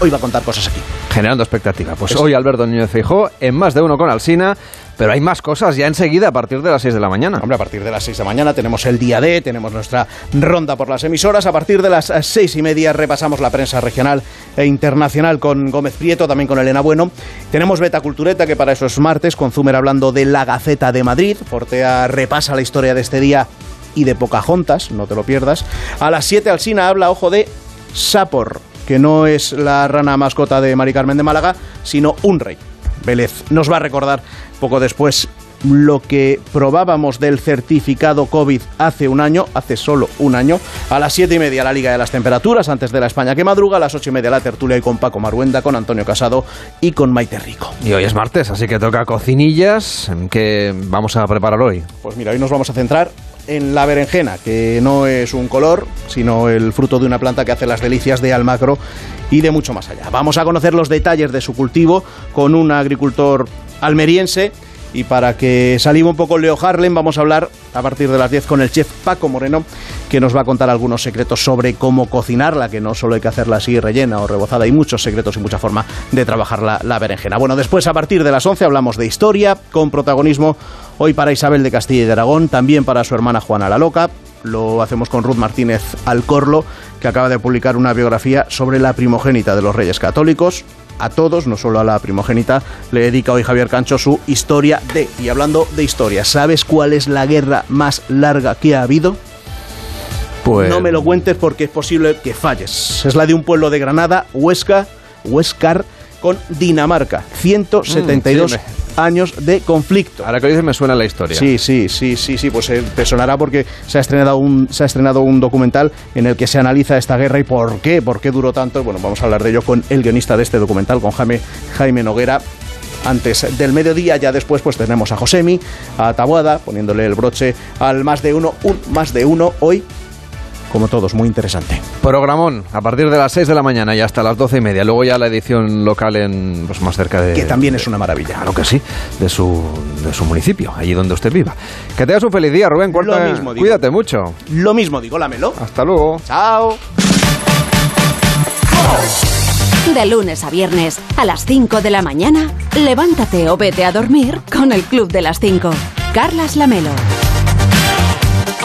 Hoy va a contar cosas aquí. Generando expectativa. Pues es... hoy Alberto Núñez Feijó en más de uno con Alsina. Pero hay más cosas ya enseguida a partir de las 6 de la mañana. Hombre, a partir de las 6 de la mañana tenemos el día D, tenemos nuestra ronda por las emisoras. A partir de las 6 y media repasamos la prensa regional e internacional con Gómez Prieto, también con Elena Bueno. Tenemos Beta Cultureta, que para eso es martes, con Zumer hablando de la Gaceta de Madrid. Portea repasa la historia de este día y de Pocahontas, no te lo pierdas. A las 7 Alsina habla, ojo, de Sapor, que no es la rana mascota de Mari Carmen de Málaga, sino un rey. Vélez nos va a recordar poco después lo que probábamos del certificado COVID hace un año, hace solo un año, a las siete y media la Liga de las Temperaturas, antes de la España que madruga, a las ocho y media la tertulia y con Paco Maruenda, con Antonio Casado y con Maite Rico. Y hoy es martes, así que toca cocinillas. ¿Qué vamos a preparar hoy? Pues mira, hoy nos vamos a centrar en la berenjena, que no es un color, sino el fruto de una planta que hace las delicias de Almagro y de mucho más allá. Vamos a conocer los detalles de su cultivo con un agricultor almeriense y para que salga un poco Leo Harlem, vamos a hablar a partir de las 10 con el chef Paco Moreno, que nos va a contar algunos secretos sobre cómo cocinarla, que no solo hay que hacerla así rellena o rebozada, hay muchos secretos y mucha forma de trabajar la, la berenjena. Bueno, después a partir de las 11 hablamos de historia, con protagonismo hoy para Isabel de Castilla y de Aragón, también para su hermana Juana la Loca. Lo hacemos con Ruth Martínez Alcorlo, que acaba de publicar una biografía sobre la primogénita de los Reyes Católicos a todos, no solo a la primogénita, le dedica hoy Javier Cancho su historia de. Y hablando de historia, ¿sabes cuál es la guerra más larga que ha habido? Pues. No me lo cuentes porque es posible que falles. Es la de un pueblo de Granada, Huesca, Huescar, con Dinamarca. 172 Mm, sí, años de conflicto. Ahora que lo dices me suena la historia. Sí, sí, sí, sí, sí, pues eh, te sonará porque se ha estrenado un se ha estrenado un documental en el que se analiza esta guerra y por qué, por qué duró tanto. Bueno, vamos a hablar de ello con el guionista de este documental, con Jaime Jaime Noguera. Antes del mediodía, ya después, pues tenemos a Josemi, a Tabuada, poniéndole el broche al más de uno, un más de uno hoy, como todos, muy interesante. Programón, a partir de las 6 de la mañana y hasta las 12 y media. Luego ya la edición local en pues más cerca de. Que también es una maravilla. Claro que sí, de su, de su municipio, allí donde usted viva. Que tengas un feliz día, Rubén. Lo Cuarta- mismo digo. Cuídate mucho. Lo mismo digo, lámelo. Hasta luego. Chao. De lunes a viernes, a las 5 de la mañana, levántate o vete a dormir con el Club de las 5. Carlas Lamelo.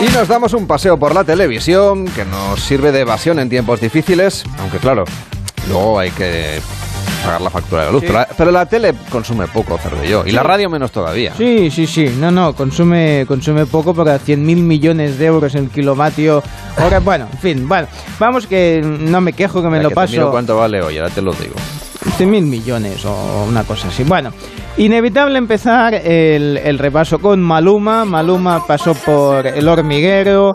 Y nos damos un paseo por la televisión que nos sirve de evasión en tiempos difíciles, aunque claro, luego hay que pagar la factura de la luz. Sí. Pero, la, pero la tele consume poco, yo Y la radio menos todavía. Sí, sí, sí. No, no, consume, consume poco porque a 100.000 millones de euros el kilovatio. Bueno, en fin, bueno, vamos que no me quejo que me lo que te miro paso. cuánto vale hoy, ahora te lo digo. 100.000 millones o una cosa así. Bueno, inevitable empezar el, repaso con Maluma. Maluma pasó por El Hormiguero,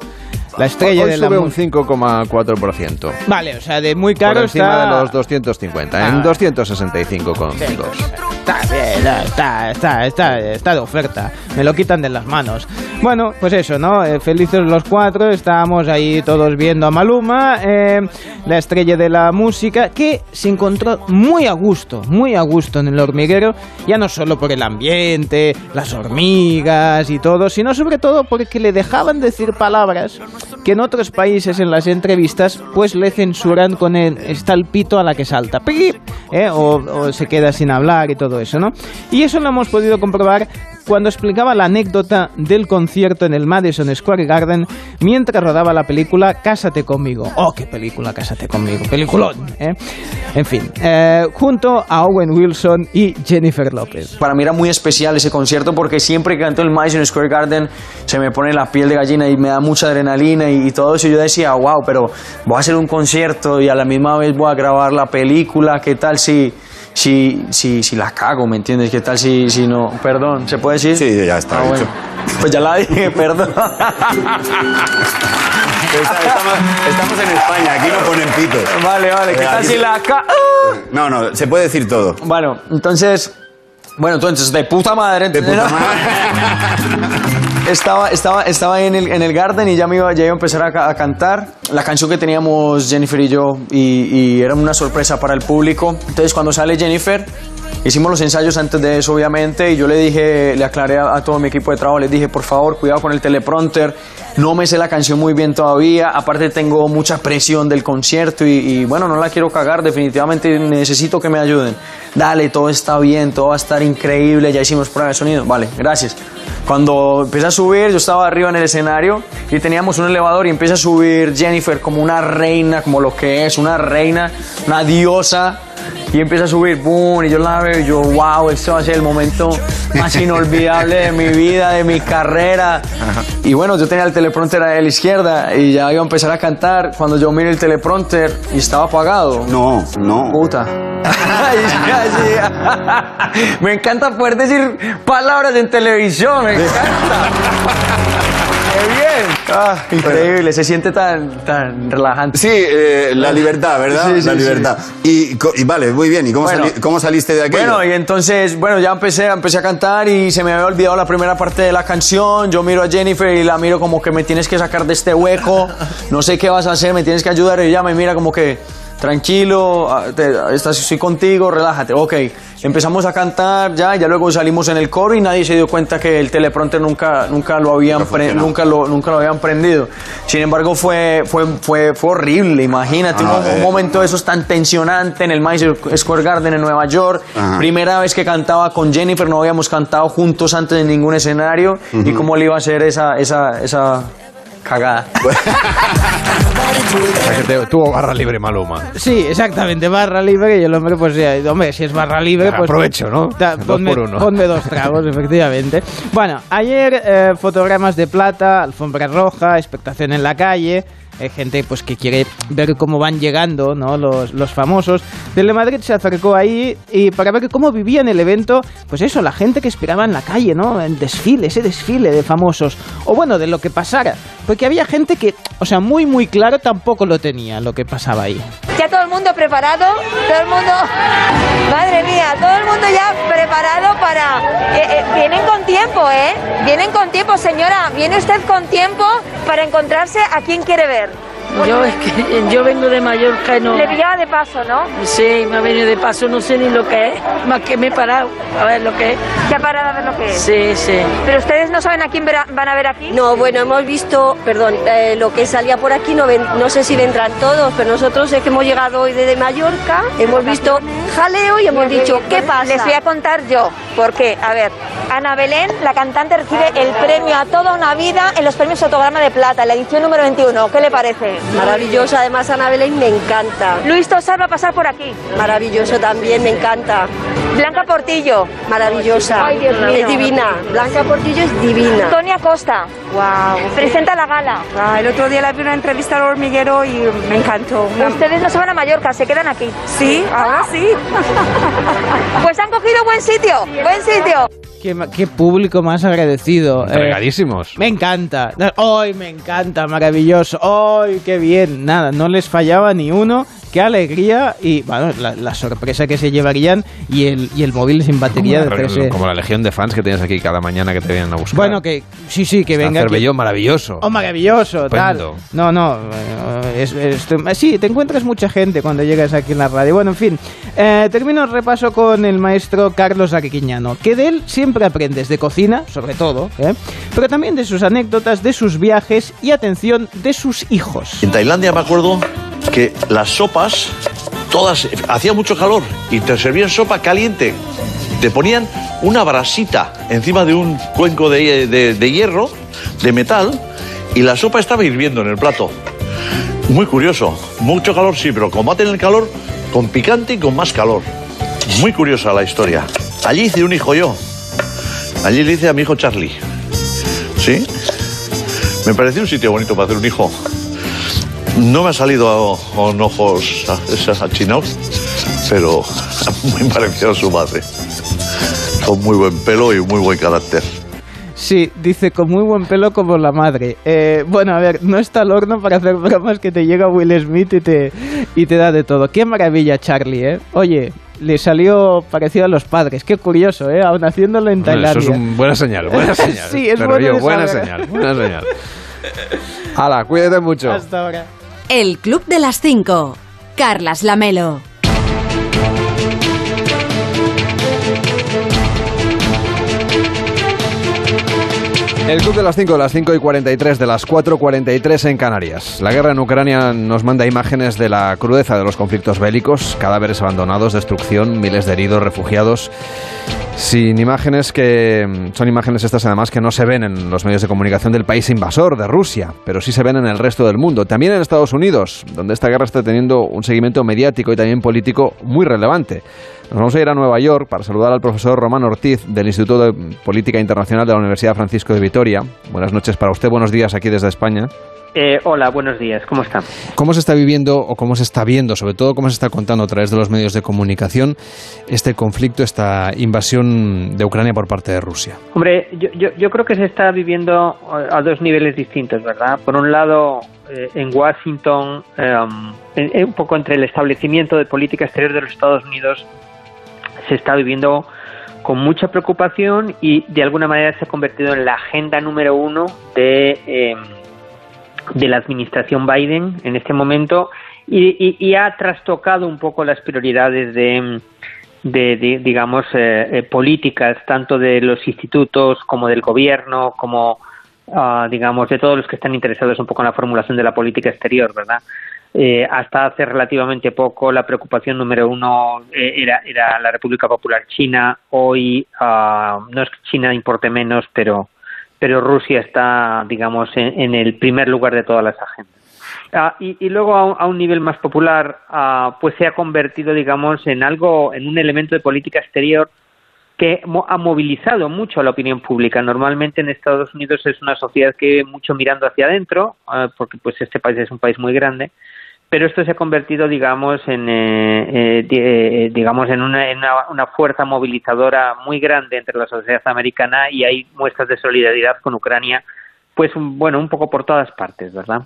La Estrella Hoy de la sube un Mu- 5,4%. Vale, o sea, de muy Por caro encima está... de los 250, en Ah. 265,2. Está bien, está, está, está, está de oferta. Me lo quitan de las manos. Bueno, pues eso, ¿no? Eh, felices los cuatro, estábamos ahí todos viendo a Maluma, eh, la estrella de la música, que se encontró muy a gusto, muy a gusto en el hormiguero, ya no solo por el ambiente, las hormigas y todo, sino sobre todo porque le dejaban decir palabras que en otros países en las entrevistas pues le censuran con el está el pito a la que salta. ¿eh? o, o se queda sin hablar y todo eso, ¿no? Y eso lo hemos podido comprobar cuando explicaba la anécdota del concierto en el Madison Square Garden mientras rodaba la película Cásate conmigo. ¡Oh, qué película Cásate conmigo! ¡Peliculón! ¿eh? En fin, eh, junto a Owen Wilson y Jennifer López. Para mí era muy especial ese concierto porque siempre que canto el Madison Square Garden se me pone la piel de gallina y me da mucha adrenalina y, y todo eso. Y yo decía, wow, pero voy a hacer un concierto y a la misma vez voy a grabar la película. ¿Qué tal si, si, si, si la cago? ¿Me entiendes? ¿Qué tal si, si no? Perdón, ¿se puede decir? Sí, ya está. bueno. Pues ya la dije, perdón. Estamos, estamos en España, aquí no ponen pitos. Vale, vale, ¿qué tal si la ca... No, no, se puede decir todo. Bueno, entonces. Bueno, entonces, de puta madre. De puta estaba, estaba, estaba ahí en el, en el garden y ya me iba, ya iba a empezar a, ca- a cantar la canción que teníamos Jennifer y yo y, y era una sorpresa para el público. Entonces, cuando sale Jennifer, hicimos los ensayos antes de eso, obviamente, y yo le dije, le aclaré a, a todo mi equipo de trabajo, les dije, por favor, cuidado con el teleprompter. No me sé la canción muy bien todavía. Aparte, tengo mucha presión del concierto y, bueno, no la quiero cagar. Definitivamente necesito que me ayuden. Dale, todo está bien, todo va a estar increíble. Ya hicimos prueba de sonido. Vale, gracias. Cuando empecé a subir, yo estaba arriba en el escenario y teníamos un elevador y empieza a subir Jennifer como una reina, como lo que es, una reina, una diosa. Y empieza a subir, boom, y yo la veo y yo, wow, esto va a ser el momento más inolvidable de mi vida, de mi carrera. Y bueno, yo tenía el teleprompter a la izquierda y ya iba a empezar a cantar cuando yo miré el teleprompter y estaba apagado. No, no. Puta. me encanta poder decir palabras en televisión, me encanta. ¡Qué bien! Ah, increíble, se siente tan, tan relajante. Sí, eh, la libertad, ¿verdad? Sí, sí, la sí. libertad. Y, vale, muy bien. ¿Y cómo, Bueno. sali- cómo saliste de aquello? Bueno, y entonces, bueno, ya empecé, empecé a cantar y se me había olvidado la primera parte de la canción. Yo miro a Jennifer y la miro como que me tienes que sacar de este hueco. No sé qué vas a hacer, me tienes que ayudar. Y ella me mira como que, tranquilo, ah, te- estás, estoy contigo, relájate. Ok, empezamos a cantar ya, ya luego salimos en el coro y nadie se dio cuenta que el teleprompter nunca, nunca, lo, habían pre- nunca, lo, nunca lo habían prendido. Sin embargo, fue, fue, fue, fue horrible, imagínate, Ah, un, eh. un momento de esos tan tensionante en el Madison Square Garden en Nueva York. Ajá. Primera vez que cantaba con Jennifer, no habíamos cantado juntos antes en ningún escenario. ¿Y cómo le iba a hacer esa, esa, esa cagada? O sea, que te- tuvo barra libre Maluma. Sí, exactamente, barra libre y el hombre, pues, ya, hombre, si es barra libre, pues... Aprovecho, ¿no? Da- Dos ponme, por uno. ponme dos tragos, efectivamente. Bueno, ayer eh, fotogramas de plata, alfombra roja, expectación en la calle, eh, gente pues que quiere ver cómo van llegando ¿no? los, los famosos. Telemadrid se acercó ahí y para ver cómo vivían el evento, pues eso, la gente que esperaba en la calle, ¿no? El desfile, ese desfile de famosos. O bueno, de lo que pasara. Porque había gente que, o sea, muy muy claro tampoco lo tenía lo que pasaba ahí. Ya todo el mundo preparado, todo el mundo, madre mía, todo el mundo ya preparado para... eh, eh, vienen con tiempo, ¿eh? Vienen con tiempo, señora, viene usted con tiempo para encontrarse a quien quiere ver. Yo es que yo vengo de Mallorca y no. Le pillaba de paso, ¿no? Sí, me ha venido de paso, no sé ni lo que es, más que me he parado a ver lo que es. ¿Se ha parado a ver lo que es? Sí, sí. ¿Pero ustedes no saben a quién van a ver aquí? No, bueno, hemos visto, perdón, eh, lo que salía por aquí, no, ven- no sé si vendrán todos, pero nosotros es que hemos llegado hoy desde Mallorca, hemos visto jaleo y hemos dicho, ¿qué pasa? Les voy a contar yo. ¿Por qué? A ver, Ana Belén, la cantante, recibe el premio a toda una vida en los premios Autograma de Plata, la edición número 21. ¿Qué le parece? Maravillosa, además Ana Belén me encanta. Luis Tosar va a pasar por aquí. Maravilloso también, me encanta. Blanca Portillo. Maravillosa. Ay, Dios mío. Es divina. Blanca Portillo es divina. Tonia Costa. Wow. Presenta la gala. Ah, el otro día la vi una entrevista al hormiguero y me encantó. Una- Ustedes no se van a Mallorca, se quedan aquí. Sí, ahora sí. Pues han cogido buen sitio, buen sitio. Qué, público más agradecido. Eh, Entregadísimos. me encanta. ¡Ay, me encanta! Maravilloso. ¡Ay, qué bien! Nada, no les fallaba ni uno. ¡Qué alegría! Y, bueno, la, la sorpresa que se llevarían y el, y el móvil sin batería de Como, 3 como la legión de fans que tienes aquí cada mañana que te vienen a buscar. Bueno, que sí, sí, que Está venga. aquí. Cervelló maravilloso. Oh, maravilloso, tal. No, no. eh, es- es- sí, te encuentras mucha gente cuando llegas aquí en la radio. Bueno, en fin. eh, termino el repaso con el maestro Carlos Ariquiñano, que de él siempre aprendes de cocina, sobre todo, ¿eh? pero también de sus anécdotas, de sus viajes y, atención, de sus hijos. En Tailandia me acuerdo que las sopas, todas, hacía mucho calor y te servían sopa caliente. Te ponían una brasita encima de un cuenco de, de- hierro, de metal, y la sopa estaba hirviendo en el plato. Muy curioso, mucho calor sí, pero combaten el calor con picante y con más calor. Muy curiosa la historia. Allí hice un hijo yo. Allí le hice a mi hijo Charlie. ¿Sí? Me pareció un sitio bonito para hacer un hijo. No me ha salido con ojos a- achinados, pero muy parecido a su madre. Con muy buen pelo y muy buen carácter. Sí, dice con muy buen pelo como la madre. Eh, bueno, a ver, no está al horno para hacer bromas que te llega Will Smith y te, y te da de todo. Qué maravilla, Charlie, ¿eh? Oye, le salió parecido a los padres. Qué curioso, ¿eh? Aún haciéndolo en Bueno, Tailandia. Eso es una buena señal, buena señal. Sí, es bueno de buena saber. señal, buena señal. Hala, cuídate mucho. Hasta ahora. El Club de las 5. Carlas Lamelo. El club de las 5, las 5 y 43, de las 4.43 en Canarias. La guerra en Ucrania nos manda imágenes de la crudeza de los conflictos bélicos, cadáveres abandonados, destrucción, miles de heridos, refugiados. Sin imágenes que son imágenes estas además que no se ven en los medios de comunicación del país invasor, de Rusia, pero sí se ven en el resto del mundo. También en Estados Unidos, donde esta guerra está teniendo un seguimiento mediático y también político muy relevante. Nos vamos a ir a Nueva York para saludar al profesor Román Ortiz del Instituto de Política Internacional de la Universidad Francisco de Vitoria. Buenas noches para usted, buenos días aquí desde España. Eh, hola, buenos días, ¿cómo está? ¿Cómo se está viviendo o cómo se está viendo, sobre todo cómo se está contando a través de los medios de comunicación, este conflicto, esta invasión de Ucrania por parte de Rusia? Hombre, yo, yo, yo creo que se está viviendo a dos niveles distintos, ¿verdad? Por un lado, eh, en Washington, eh, un poco entre el establecimiento de política exterior de los Estados Unidos, se está viviendo con mucha preocupación y de alguna manera se ha convertido en la agenda número uno de em, de la administración Biden en este momento y, ha trastocado un poco las prioridades de, de, digamos, eh, eh, políticas, tanto de los institutos como del gobierno, como, ah, digamos, de todos los que están interesados un poco en la formulación de la política exterior, ¿verdad? Eh, hasta hace relativamente poco la preocupación número uno era, era la República Popular China. Hoy ah, no es que China importe menos, pero pero Rusia está, digamos, en, el primer lugar de todas las agendas. Ah, y, luego a un, nivel más popular, ah, pues se ha convertido, digamos, en algo, en un elemento de política exterior que ha movilizado mucho a la opinión pública. Normalmente en Estados Unidos es una sociedad que mucho mirando hacia adentro, porque pues este país es un país muy grande, pero esto se ha convertido digamos en eh, eh, eh, digamos en, una, una, fuerza movilizadora muy grande entre la sociedad americana y hay muestras de solidaridad con Ucrania pues bueno un poco por todas partes verdad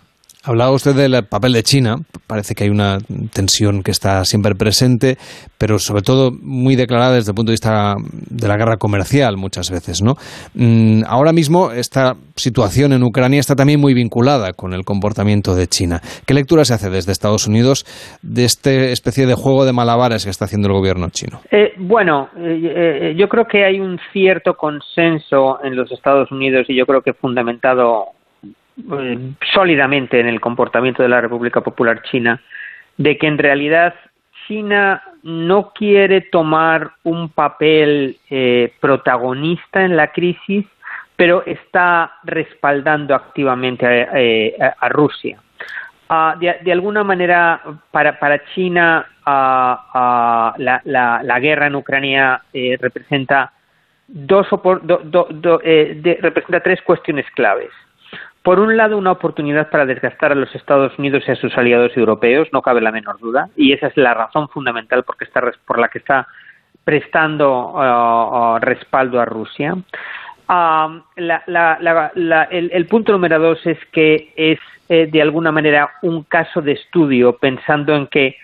Hablaba usted del papel de China. Parece que hay una tensión que está siempre presente, pero sobre todo muy declarada desde el punto de vista de la guerra comercial muchas veces, ¿no? Mm, ahora mismo esta situación en Ucrania está también muy vinculada con el comportamiento de China. ¿Qué lectura se hace desde Estados Unidos de esta especie de juego de malabares que está haciendo el gobierno chino? Eh, bueno, eh, eh, yo creo que hay un cierto consenso en los Estados Unidos y yo creo que fundamentado eh, sólidamente en el comportamiento de la República Popular China de que en realidad China no quiere tomar un papel eh, protagonista en la crisis, pero está respaldando activamente a, eh, Rusia. Ah, de, alguna manera, para, para China, ah, ah, la, la, guerra en Ucrania representa dos representa tres cuestiones claves por un lado, una oportunidad para desgastar a los Estados Unidos y a sus aliados europeos, no cabe la menor duda, y esa es la razón fundamental por, la que está prestando uh, uh, respaldo a Rusia. Um, el, punto número dos es que es eh, de alguna manera un caso de estudio pensando en que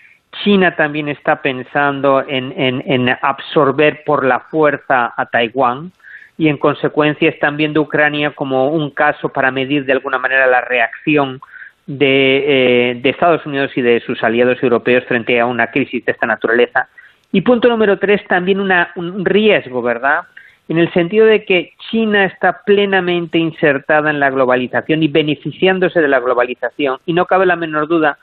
China también está pensando en absorber por la fuerza a Taiwán y en consecuencia están viendo Ucrania como un caso para medir de alguna manera la reacción de, eh, Estados Unidos y de sus aliados europeos frente a una crisis de esta naturaleza. Y punto número tres, también un riesgo, ¿verdad? En el sentido de que China está plenamente insertada en la globalización y beneficiándose de la globalización. Y no cabe la menor duda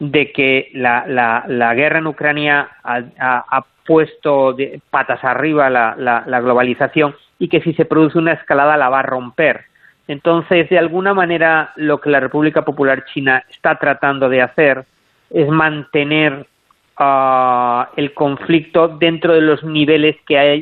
de que la, la, guerra en Ucrania ha, puesto de patas arriba la, la globalización y que si se produce una escalada la va a romper. Entonces, de alguna manera, lo que la República Popular China está tratando de hacer es mantener ah, el conflicto dentro de los niveles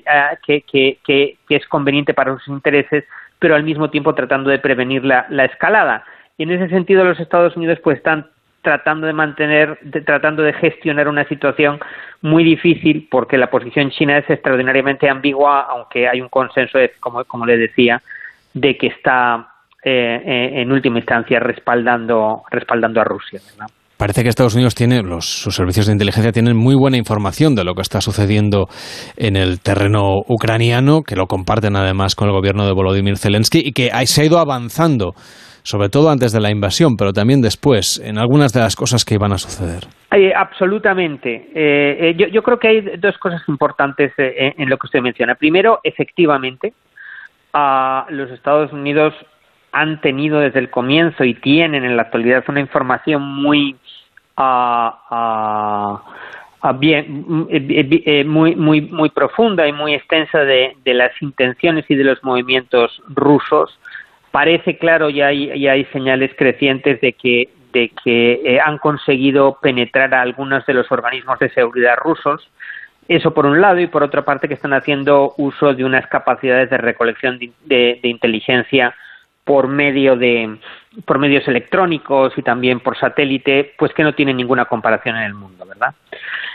ah, que, que, es conveniente para sus intereses, pero al mismo tiempo tratando de prevenir la, la escalada. Y en ese sentido, los Estados Unidos pues están tratando de mantener, tratando de gestionar una situación muy difícil porque la posición china es extraordinariamente ambigua, aunque hay un consenso, como, como le decía, de que está eh, eh, en última instancia respaldando, respaldando a Rusia. Parece que Estados Unidos tiene, los, sus servicios de inteligencia tienen muy buena información de lo que está sucediendo en el terreno ucraniano, que lo comparten además con el gobierno de Volodymyr Zelensky y que se ha ido avanzando sobre todo antes de la invasión, pero también después, en algunas de las cosas que iban a suceder. Eh, absolutamente. Eh, eh, yo, creo que hay dos cosas importantes en lo que usted menciona. Primero, efectivamente, los Estados Unidos han tenido desde el comienzo y tienen en la actualidad una información muy bien, mm, eh, eh, muy, muy, muy profunda y muy extensa de, las intenciones y de los movimientos rusos. Parece claro, y hay, hay señales crecientes de que, de que han conseguido penetrar a algunos de los organismos de seguridad rusos. Eso por un lado, y por otra parte que están haciendo uso de unas capacidades de recolección de inteligencia por medio de por medios electrónicos y también por satélite, pues que no tienen ninguna comparación en el mundo, ¿verdad?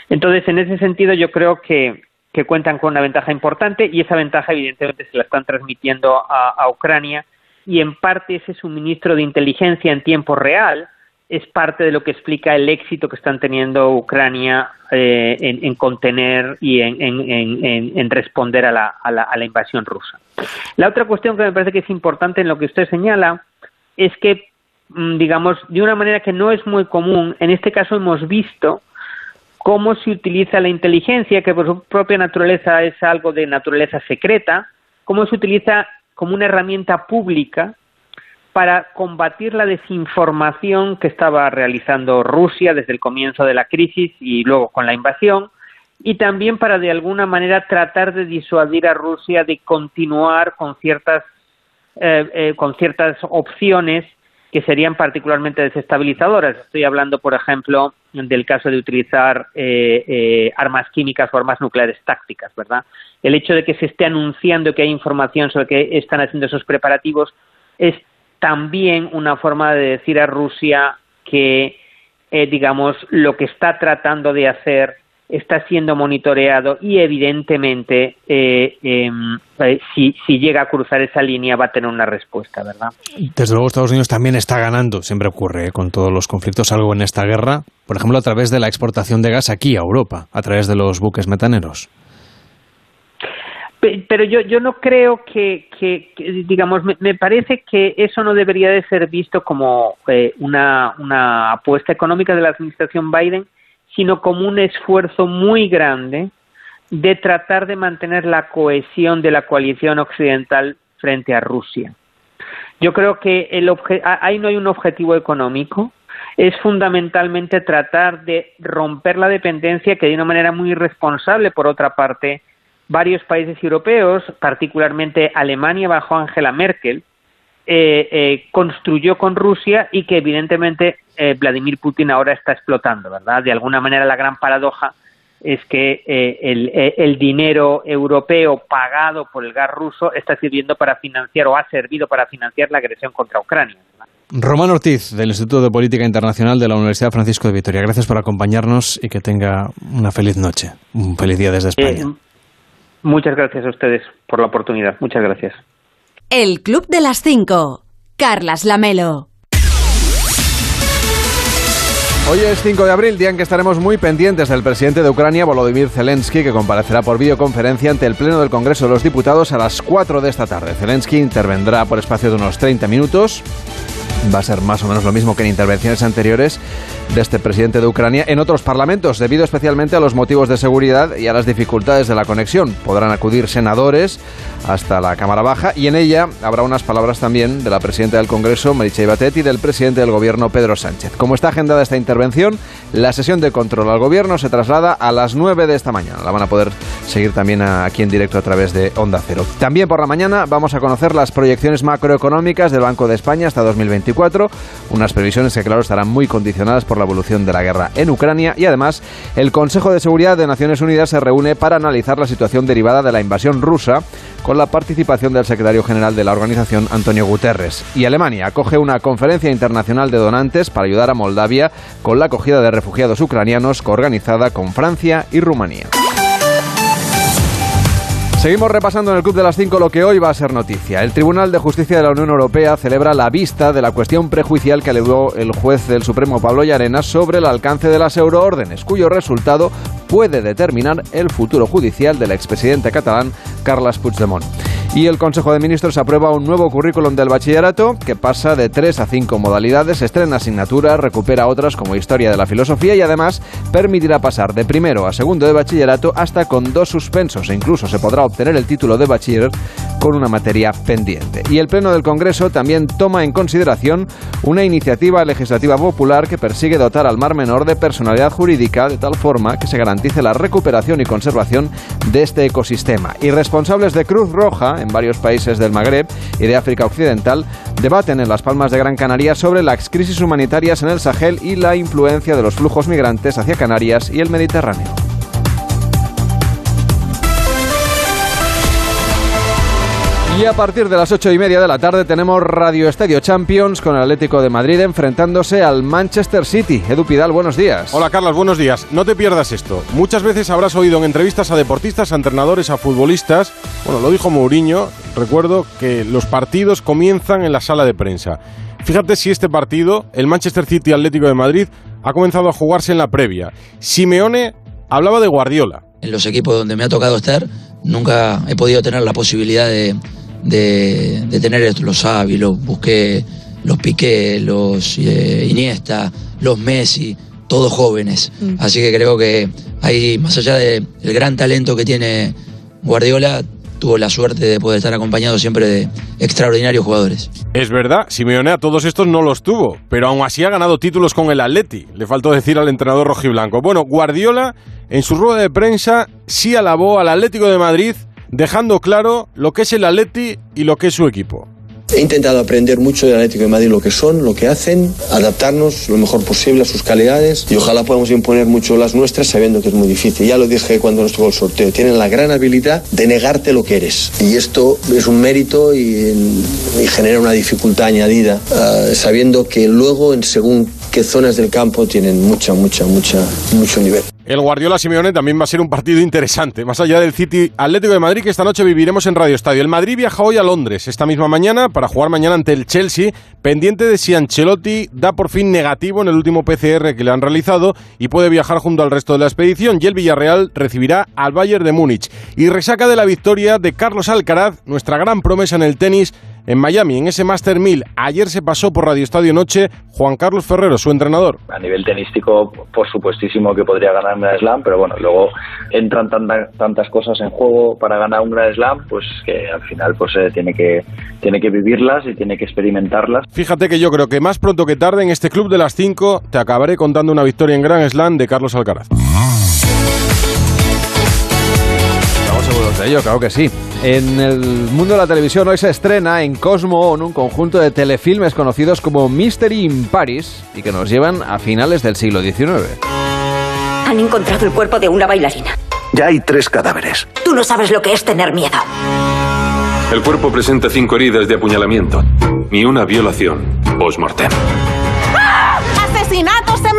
Entonces, en ese sentido, yo creo que, que cuentan con una ventaja importante y esa ventaja, evidentemente, se la están transmitiendo a Ucrania y en parte ese suministro de inteligencia en tiempo real es parte de lo que explica el éxito que están teniendo Ucrania eh, en, contener y en, responder a la, a, la, a la, invasión rusa. La otra cuestión que me parece que es importante en lo que usted señala es que, mm, digamos, de una manera que no es muy común, en este caso hemos visto cómo se utiliza la inteligencia, que por su propia naturaleza es algo de naturaleza secreta, cómo se utiliza como una herramienta pública para combatir la desinformación que estaba realizando Rusia desde el comienzo de la crisis y luego con la invasión, y también para de alguna manera tratar de disuadir a Rusia de continuar con ciertas eh, eh, con ciertas opciones que serían particularmente desestabilizadoras. Estoy hablando, por ejemplo, del caso de utilizar eh, armas químicas o armas nucleares tácticas, ¿verdad? El hecho de que se esté anunciando que hay información sobre que están haciendo esos preparativos es también una forma de decir a Rusia que, eh, digamos, lo que está tratando de hacer está siendo monitoreado y evidentemente eh, em, eh, si, si, llega a cruzar esa línea va a tener una respuesta, ¿verdad? Desde luego Estados Unidos también está ganando, siempre ocurre con todos los conflictos algo en esta guerra, por ejemplo a través de la exportación de gas aquí a Europa, a través de los buques metaneros. Pero yo, yo no creo que, que, digamos, me, parece que eso no debería de ser visto como eh, una, una apuesta económica de la administración Biden, sino como un esfuerzo muy grande de tratar de mantener la cohesión de la coalición occidental frente a Rusia. Yo creo que el ahí no hay un objetivo económico, es fundamentalmente tratar de romper la dependencia que de una manera muy irresponsable, por otra parte, varios países europeos, particularmente Alemania bajo Angela Merkel, eh, eh, construyó con Rusia y que evidentemente eh, Vladimir Putin ahora está explotando, ¿verdad? De alguna manera la gran paradoja es que el, el, dinero europeo pagado por el gas ruso está sirviendo para financiar o ha servido para financiar la agresión contra Ucrania. Román Ortiz, del Instituto de Política Internacional de la Universidad Francisco de Vitoria. Gracias por acompañarnos y que tenga una feliz noche. Un feliz día desde España. Muchas gracias a ustedes por la oportunidad. Muchas gracias. El Club de las Cinco. Carlas Lamelo. Hoy es 5 de abril, día en que estaremos muy pendientes del presidente de Ucrania, Volodymyr Zelensky, que comparecerá por videoconferencia ante el Pleno del Congreso de los Diputados a las 4 de esta tarde. Zelensky intervendrá por espacio de unos 30 minutos va a ser más o menos lo mismo que en intervenciones anteriores de este presidente de Ucrania en otros parlamentos, debido especialmente a los motivos de seguridad y a las dificultades de la conexión. Podrán acudir senadores hasta la Cámara Baja y en ella habrá unas palabras también de la presidenta del Congreso, Meritxell Batet, y del presidente del Gobierno, Pedro Sánchez. Como está agendada esta intervención, la sesión de control al Gobierno se traslada a las 9 de esta mañana. La van a poder seguir también aquí en directo a través de Onda Cero. También por la mañana vamos a conocer las proyecciones macroeconómicas del Banco de España hasta 2024 unas previsiones que claro estarán muy condicionadas por la evolución de la guerra en Ucrania y además el Consejo de Seguridad de Naciones Unidas se reúne para analizar la situación derivada de la invasión rusa con la participación del secretario general de la organización Antonio Guterres. Y Alemania acoge una conferencia internacional de donantes para ayudar a Moldavia con la acogida de refugiados ucranianos coorganizada con Francia y Rumanía. Seguimos repasando en el Club de las 5 lo que hoy va a ser noticia. El Tribunal de Justicia de la Unión Europea celebra la vista de la cuestión prejuicial que alegó el juez del Supremo Pablo Llarena sobre el alcance de las euroórdenes, cuyo resultado puede determinar el futuro judicial del expresidente catalán Carles Puigdemont. Y el Consejo de Ministros aprueba un nuevo currículum del bachillerato que pasa de tres a cinco modalidades, estrena asignaturas, recupera otras como historia de la filosofía y además permitirá pasar de primero a segundo de bachillerato hasta con dos suspensos e incluso se podrá obtener el título de bachiller con una materia pendiente. Y el Pleno del Congreso también toma en consideración una iniciativa legislativa popular que persigue dotar al Mar Menor de personalidad jurídica de tal forma que se garantice la recuperación y conservación de este ecosistema. Y responsables de Cruz Roja en varios países del Magreb y de África Occidental debaten en Las Palmas de Gran Canaria sobre las crisis humanitarias en el Sahel y la influencia de los flujos migrantes hacia Canarias y el Mediterráneo. Y a partir de las ocho y media de la tarde tenemos Radio Estadio Champions con el Atlético de Madrid enfrentándose al Manchester City. Edu Pidal, buenos días. Hola Carlos, buenos días. No te pierdas esto. Muchas veces habrás oído en entrevistas a deportistas, a entrenadores, a futbolistas. Bueno, lo dijo Mourinho. Recuerdo que los partidos comienzan en la sala de prensa. Fíjate si este partido, el Manchester City Atlético de Madrid, ha comenzado a jugarse en la previa. Simeone hablaba de Guardiola. En los equipos donde me ha tocado estar, nunca he podido tener la posibilidad de de, tener los Xavi, los Busqué, los Piqué, los eh, Iniesta, los Messi, todos jóvenes. Mm. Así que creo que ahí, más allá del gran talento que tiene Guardiola, tuvo la suerte de poder estar acompañado siempre de extraordinarios jugadores. Es verdad, Simeone a todos estos no los tuvo, pero aún así ha ganado títulos con el Atleti. Le faltó decir al entrenador rojiblanco. Bueno, Guardiola en su rueda de prensa sí alabó al Atlético de Madrid dejando claro lo que es el Atleti y lo que es su equipo. He intentado aprender mucho del Atlético de Madrid, lo que son, lo que hacen, adaptarnos lo mejor posible a sus calidades y ojalá podamos imponer mucho las nuestras sabiendo que es muy difícil. Ya lo dije cuando nos tocó el sorteo, tienen la gran habilidad de negarte lo que eres y esto es un mérito y, genera una dificultad añadida, ah, sabiendo que luego en según qué zonas del campo tienen mucha, mucha, mucha, mucho nivel. El Guardiola Simeone también va a ser un partido interesante, más allá del City Atlético de Madrid que esta noche viviremos en Radio Estadio. El Madrid viaja hoy a Londres esta misma mañana para jugar mañana ante el Chelsea, pendiente de si Ancelotti da por fin negativo en el último PCR que le han realizado y puede viajar junto al resto de la expedición. Y el Villarreal recibirá al Bayern de Múnich. Y resaca de la victoria de Carlos Alcaraz, nuestra gran promesa en el tenis en Miami, en ese Master 1000. Ayer se pasó por Radio Estadio Noche Juan Carlos Ferrero, su entrenador. A nivel tenístico, por supuestísimo que podría ganar un Grand Slam, pero bueno, luego entran tantas cosas en juego para ganar un Grand Slam, pues que al final pues eh, tiene, que, tiene que vivirlas y tiene que experimentarlas. Fíjate que yo creo que más pronto que tarde en este club de las 5 te acabaré contando una victoria en Grand Slam de Carlos Alcaraz. Estamos seguros de ello, claro que sí. En el mundo de la televisión hoy se estrena en Cosmo un conjunto de telefilmes conocidos como Mystery in Paris y que nos llevan a finales del siglo XIX. Han encontrado el cuerpo de una bailarina. Ya hay tres cadáveres. Tú no sabes lo que es tener miedo. El cuerpo presenta cinco heridas de apuñalamiento y una violación post-mortem. ¡Ah! ¡Asesinatos en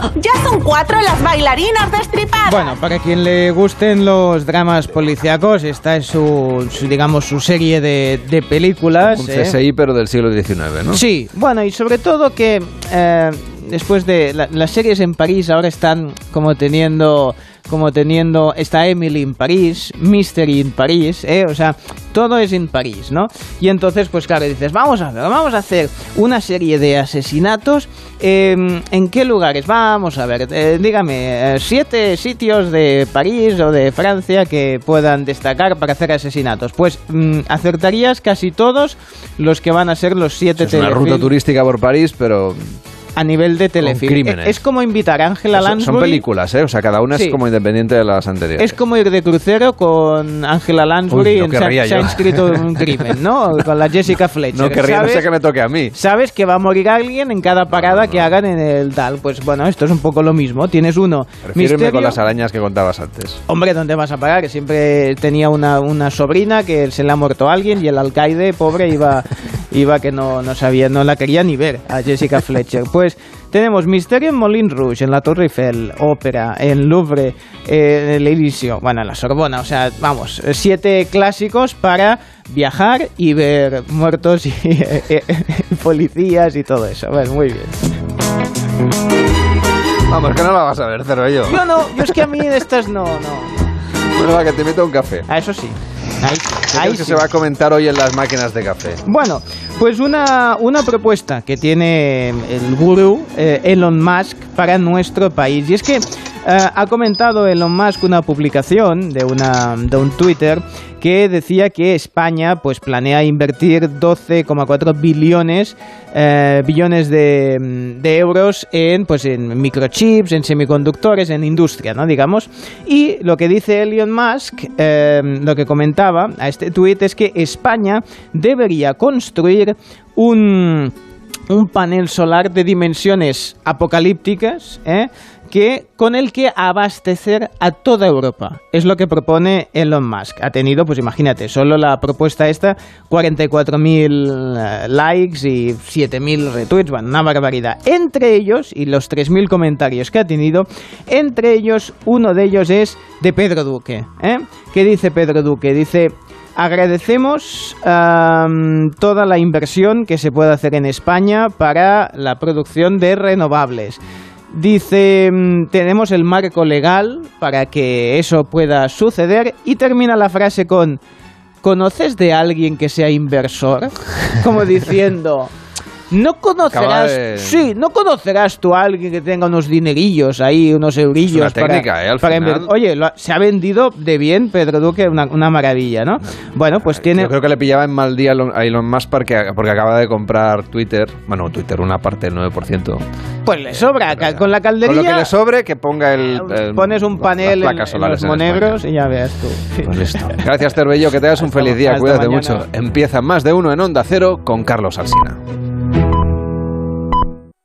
Ya son cuatro las bailarinas destripadas. Bueno, para quien le gusten los dramas policíacos, esta es su, digamos, su serie de, de películas. Un CSI, ¿eh? pero del siglo XIX, ¿no? Sí, bueno, y sobre todo que eh, después de las series en París ahora están como teniendo como teniendo está Emily en París, Mystery en París, ¿eh? o sea, todo es en París, ¿no? Y entonces, pues claro, dices, vamos a ver, vamos a hacer una serie de asesinatos, em, ¿en qué lugares? Vamos a ver, eh, dígame, eh, siete sitios de París o de Francia que puedan destacar para hacer asesinatos. Pues mm, acertarías casi todos los que van a ser los siete Es una ruta turística por París, pero a nivel de telefilm. Es como invitar a Ángela Lansbury. Son películas, ¿eh? O sea, cada una es como independiente de las anteriores. Es como ir de crucero con Ángela Lansbury en se, ha inscrito un crimen, ¿no? Con la Jessica Fletcher. No querría, no sé que me toque a mí. Sabes que va a morir alguien en cada parada que hagan en el tal. Pues bueno, esto es un poco lo mismo. Tienes uno. Refíreme con las arañas que contabas antes. Hombre, ¿dónde vas a parar? Que siempre tenía una, una sobrina que se le ha muerto a alguien y el alcaide, pobre, iba, iba que no, no sabía, no la quería ni ver a Jessica Fletcher. Pues tenemos Misterio en Moulin Rouge, en la Torre Eiffel, Ópera, en Louvre, en el Elíseo, bueno, en la Sorbona. O sea, vamos, siete clásicos para viajar y ver muertos y policías y todo eso. Bueno, muy bien. Vamos, que no la vas a ver, Cervello. Yo no, yo es que a mí de estas no, no. Bueno, que te meto un café. Ah, eso sí. Ahí, ¿Qué ahí crees que sí. se va a comentar hoy en las máquinas de café? Bueno, pues una, una propuesta que tiene el gurú eh, Elon Musk para nuestro país. Y es que eh, ha comentado Elon Musk una publicación de, una, de un Twitter que decía que España pues planea invertir 12,4 billones eh, billones de, de euros en pues en microchips, en semiconductores, en industria, ¿no? digamos. Y lo que dice Elon Musk, eh, lo que comentaba a este tuit es que España debería construir un un panel solar de dimensiones apocalípticas, ¿eh? Que con el que abastecer a toda Europa. Es lo que propone Elon Musk. Ha tenido, pues imagínate, solo la propuesta esta, 44.000 eh, likes y 7.000 retweets, bueno, una barbaridad. Entre ellos, y los 3.000 comentarios que ha tenido, entre ellos, uno de ellos es de Pedro Duque. ¿eh? ¿Qué dice Pedro Duque? Dice... Agradecemos toda la inversión que se puede hacer en España para la producción de renovables. Dice, mm, tenemos el marco legal para que eso pueda suceder y termina la frase con, ¿conoces de alguien que sea inversor? Como diciendo, no conocerás, de- sí, no conocerás tú a alguien que tenga unos dinerillos ahí, unos eurillos. Es una técnica, ¿eh? Al para final. Oye, lo se ha vendido de bien Pedro Duque, una, una maravilla, ¿no? Bueno, pues tiene... Yo creo que le pillaba en mal día a Elon- Musk porque, porque acaba de comprar Twitter. Bueno, Twitter, una parte del 9%. Pues le sobra, ca- con la Con calderilla... lo que le sobre, que ponga el. el- Pones un panel en, en los en monegros y ya veas tú. Pues listo. Gracias, Terbello. Que tengas un Hasta- feliz día. Cuídate mañana. mucho. Empieza más de uno en Onda Cero con Carlos Alsina.